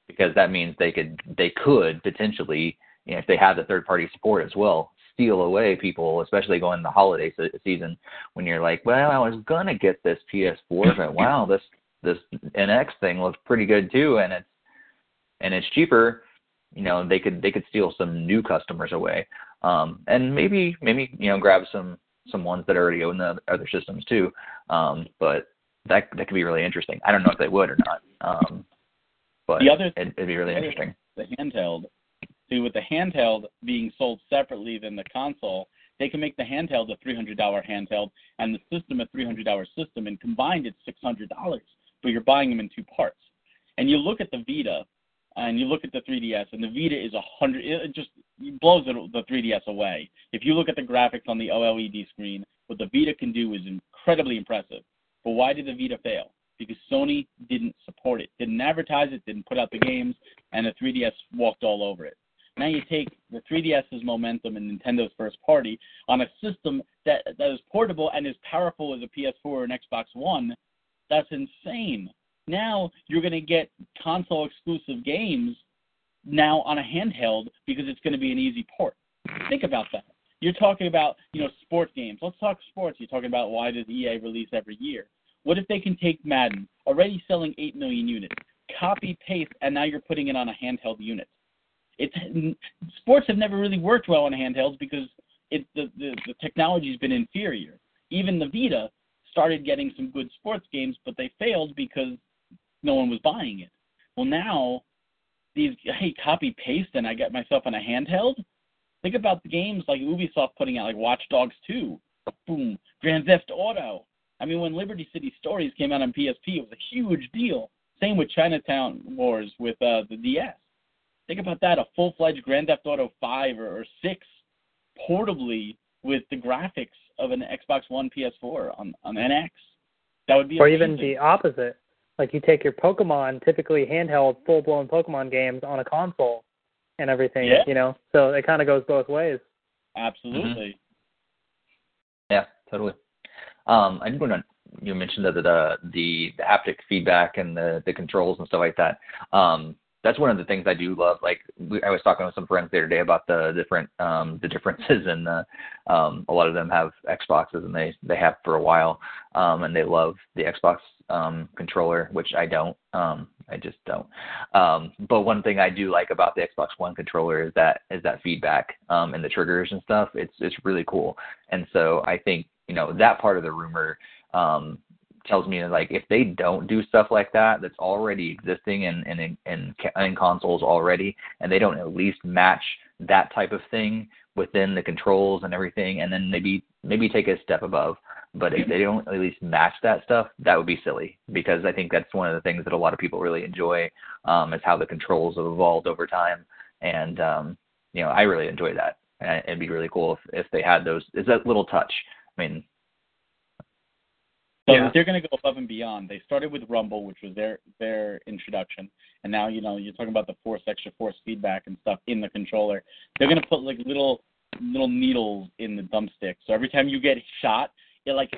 because that means they could they could potentially you know, if they have the third party support as well steal away people, especially going the holiday se- season when you're like, well, I was gonna get this PS4, [LAUGHS] but wow, this this NX thing looks pretty good too, and it's and it's cheaper. You know, they could they could steal some new customers away, um, and maybe maybe you know grab some some ones that already own the other systems too. Um, but that that could be really interesting. I don't know if they would or not, um, but The other- it, it'd be really interesting. the handheld. See, with the handheld being sold separately than the console, they can make the handheld a $300 handheld and the system a $300 system, and combined it's $600. But you're buying them in two parts. And you look at the Vita, and you look at the 3DS, and the Vita is a hundred. It just blows the 3DS away. If you look at the graphics on the OLED screen, what the Vita can do is incredibly impressive. But why did the Vita fail? Because Sony didn't support it, didn't advertise it, didn't put out the games, and the 3DS walked all over it. Now you take the 3DS's momentum and Nintendo's first party on a system that that is portable and as powerful as a PS4 or an Xbox One. That's insane. Now you're going to get console exclusive games now on a handheld because it's going to be an easy port. Think about that. You're talking about, you know, sports games. Let's talk sports. You're talking about why does EA release every year? What if they can take Madden, already selling 8 million units, copy paste, and now you're putting it on a handheld unit? It's sports have never really worked well on handhelds because it the, the the technology's been inferior. Even the Vita started getting some good sports games, but they failed because no one was buying it. Well, now these hey copy paste and I get myself on a handheld. Think about the games like Ubisoft putting out like Watch Dogs 2, boom, Grand Theft Auto. I mean, when Liberty City Stories came out on PSP, it was a huge deal. Same with Chinatown Wars with uh, the DS. Think about that, a full-fledged Grand Theft Auto 5 or, or 6 portably with the graphics of an Xbox One PS4 on, on NX. That would be or even the opposite. Like you take your Pokemon, typically handheld, full blown Pokemon games on a console and everything, Yeah. you know. So it kind of goes both ways. Absolutely. Yeah, totally. Um, I did want to you mentioned that the the the haptic feedback and the the controls and stuff like that. Um, that's one of the things I do love. Like we, I was talking with some friends the other day about the different um, the differences, and uh, um, a lot of them have Xboxes and they they have for a while, um, and they love the Xbox um, controller, which I don't. Um, I just don't. Um, but one thing I do like about the Xbox One controller is that is that feedback um, and the triggers and stuff. It's it's really cool, and so I think you know that part of the rumor um, tells me like if they don't do stuff like that that's already existing in in in, in consoles already, and they don't at least match that type of thing within the controls and everything, and then maybe maybe take a step above. But if they don't at least match that stuff, that would be silly because I think that's one of the things that a lot of people really enjoy um, is how the controls have evolved over time, and um, you know I really enjoy that. And it'd be really cool if if they had those. Is that little touch? I mean, So Yeah. they're going to go above and beyond. They started with Rumble, which was their their introduction, and now you know you're talking about the force extra force feedback and stuff in the controller. They're going to put like little little needles in the thumbstick, so every time you get shot, it like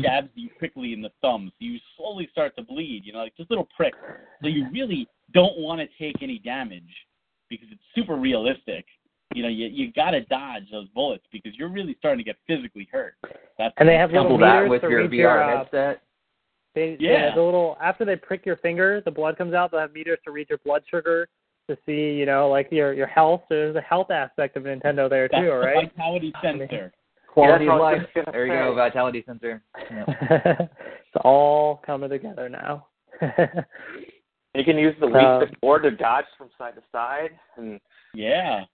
jabs you quickly in the thumb, so you slowly start to bleed. You know, like just little pricks. So you really don't want to take any damage because it's super realistic. You know, you you got to dodge those bullets because you're really starting to get physically hurt. That's And they have little couple that meters with to your read VR your, uh, headset. They, Yeah. they- the little after they prick your finger, the blood comes out. They have meters to read your blood sugar to see, you know, like your your health. So there's a health aspect of Nintendo there That's too, the right? vitality sensor. Quality Yeah, of that's what I life. was There you go, vitality sensor. Yeah. [LAUGHS] it's all coming together now. You can use the Wii stick board to dodge from side to side, and Yeah.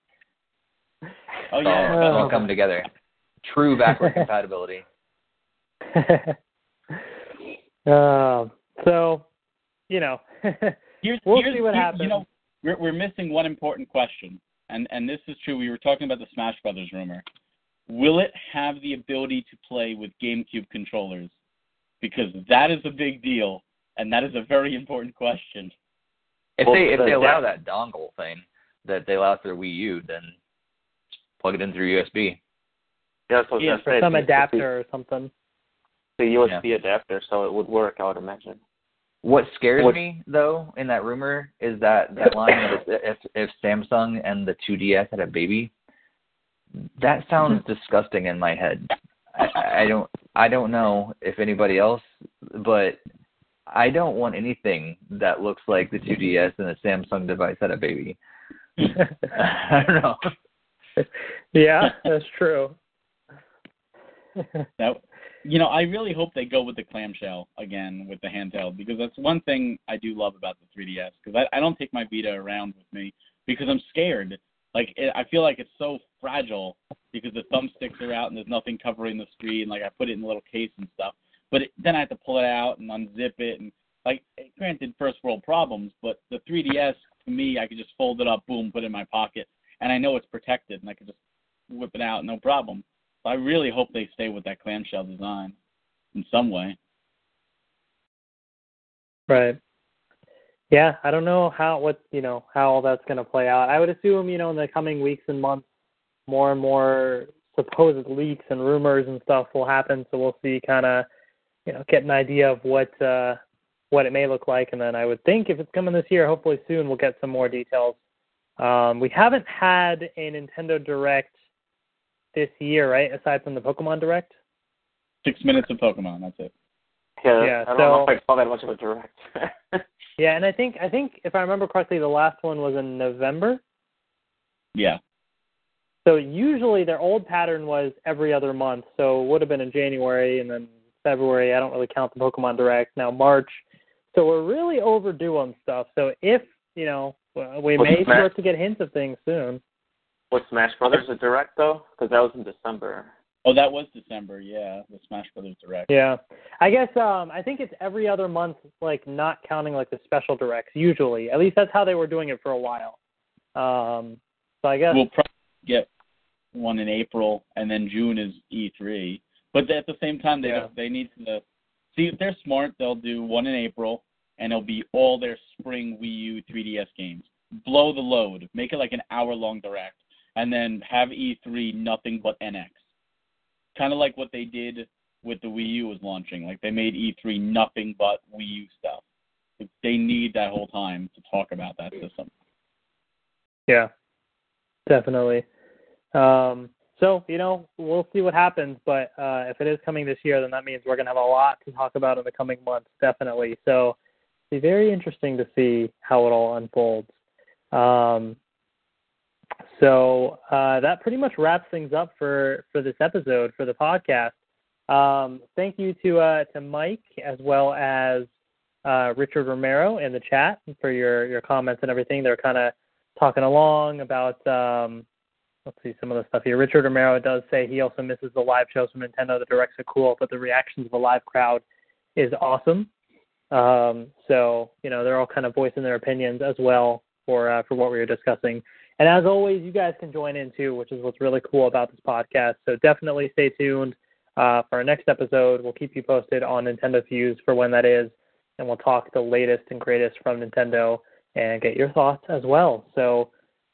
Oh yeah. all, it's all Oh. coming together. True backward [LAUGHS] compatibility. [LAUGHS] um, so you know, [LAUGHS] Here's, we'll here's, see what here's- happens. You know, we're we're missing one important question, and and this is true. We were talking about the Smash Brothers rumor. Will it have the ability to play with GameCube controllers? Because that is a big deal, and that is a very important question. If Well, they if the- they allow that dongle thing that they allow for Wii U, then plug it in through USB. Yeah, so Yeah, or some adapter or something. The USB adapter, so it would work. I would imagine. What scares What- me though in that rumor is that that line of [COUGHS] if if Samsung and the 2DS had a baby, that sounds mm-hmm. disgusting in my head. I, I don't I don't know if anybody else, but I don't want anything that looks like the 2DS and a Samsung device had a baby. [LAUGHS] I don't know. [LAUGHS] yeah, [LAUGHS] that's true. [LAUGHS] That you know, I really hope they go with the clamshell again with the handheld because that's one thing I do love about the 3DS because I, I don't take my Vita around with me because I'm scared. Like it, I feel like it's so fragile because the thumbsticks are out and there's nothing covering the screen. Like I put it in a little case and stuff, but it, then I have to pull it out and unzip it and like granted first world problems, but the 3DS to me I could just fold it up, boom, put it in my pocket, and I know it's protected and I could just whip it out no problem. So I really hope they stay with that clamshell design in some way. Right. Yeah, I don't know how what you know how all that's going to play out. I would assume you know in the coming weeks and months, more and more supposed leaks and rumors and stuff will happen. So we'll see, kind of, you know, get an idea of what uh, what it may look like, and then I would think if it's coming this year, hopefully soon we'll get some more details. Um, we haven't had a Nintendo Direct this year, right? Aside from the Pokemon Direct. Six minutes of Pokemon, that's it. Yeah, Yeah, I don't know if I saw that much of a direct. [LAUGHS] Yeah, and I think I think if I remember correctly, the last one was in November. Yeah. So usually their old pattern was every other month, so it would have been in January and then February. I don't really count the Pokemon Direct. Now March, so we're really overdue on stuff. So if you know, well, we Well, may Smash- start to get hints of things soon. Was Smash Brothers a direct though? Because that was in December. Oh, that was December, yeah, the Smash Brothers Direct. Yeah, I guess um I think it's every other month, like not counting like the special directs. Usually, at least that's how they were doing it for a while. Um, so I guess We'll probably get one in April, and then June is E3. But at the same time, they Yeah. don't, they need to see if they're smart. They'll do one in April, and it'll be all their spring Wii U 3DS games. Blow the load, make it like an hour long direct, and then have E3 nothing but NX. Kind of like what they did with the Wii U was launching. Like they made E3 nothing but Wii U stuff. They need that whole time to talk about that system. Yeah, definitely. Um, so you know, we'll see what happens. But uh, if it is coming this year, then that means we're gonna have a lot to talk about in the coming months, definitely. So be very interesting to see how it all unfolds. Um, so uh, that pretty much wraps things up for for this episode for the podcast. Um, thank you to uh, to Mike as well as uh, Richard Romero in the chat for your your comments and everything. They're kind of talking along about um, let's see some of the stuff here. Richard Romero does say he also misses the live shows from Nintendo. The directs are cool, but the reactions of a live crowd is awesome. Um, so you know they're all kind of voicing their opinions as well for uh, for what we were discussing. And as always, you guys can join in too, which is what's really cool about this podcast. So definitely stay tuned uh, for our next episode. We'll keep you posted on Nintendo Fuse for when that is, and we'll talk the latest and greatest from Nintendo and get your thoughts as well. So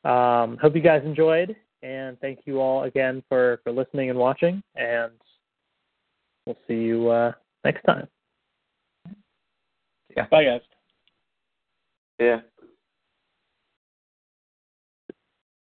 um, hope you guys enjoyed, and thank you all again for for listening and watching. And we'll see you uh, next time. Bye, guys. Yeah.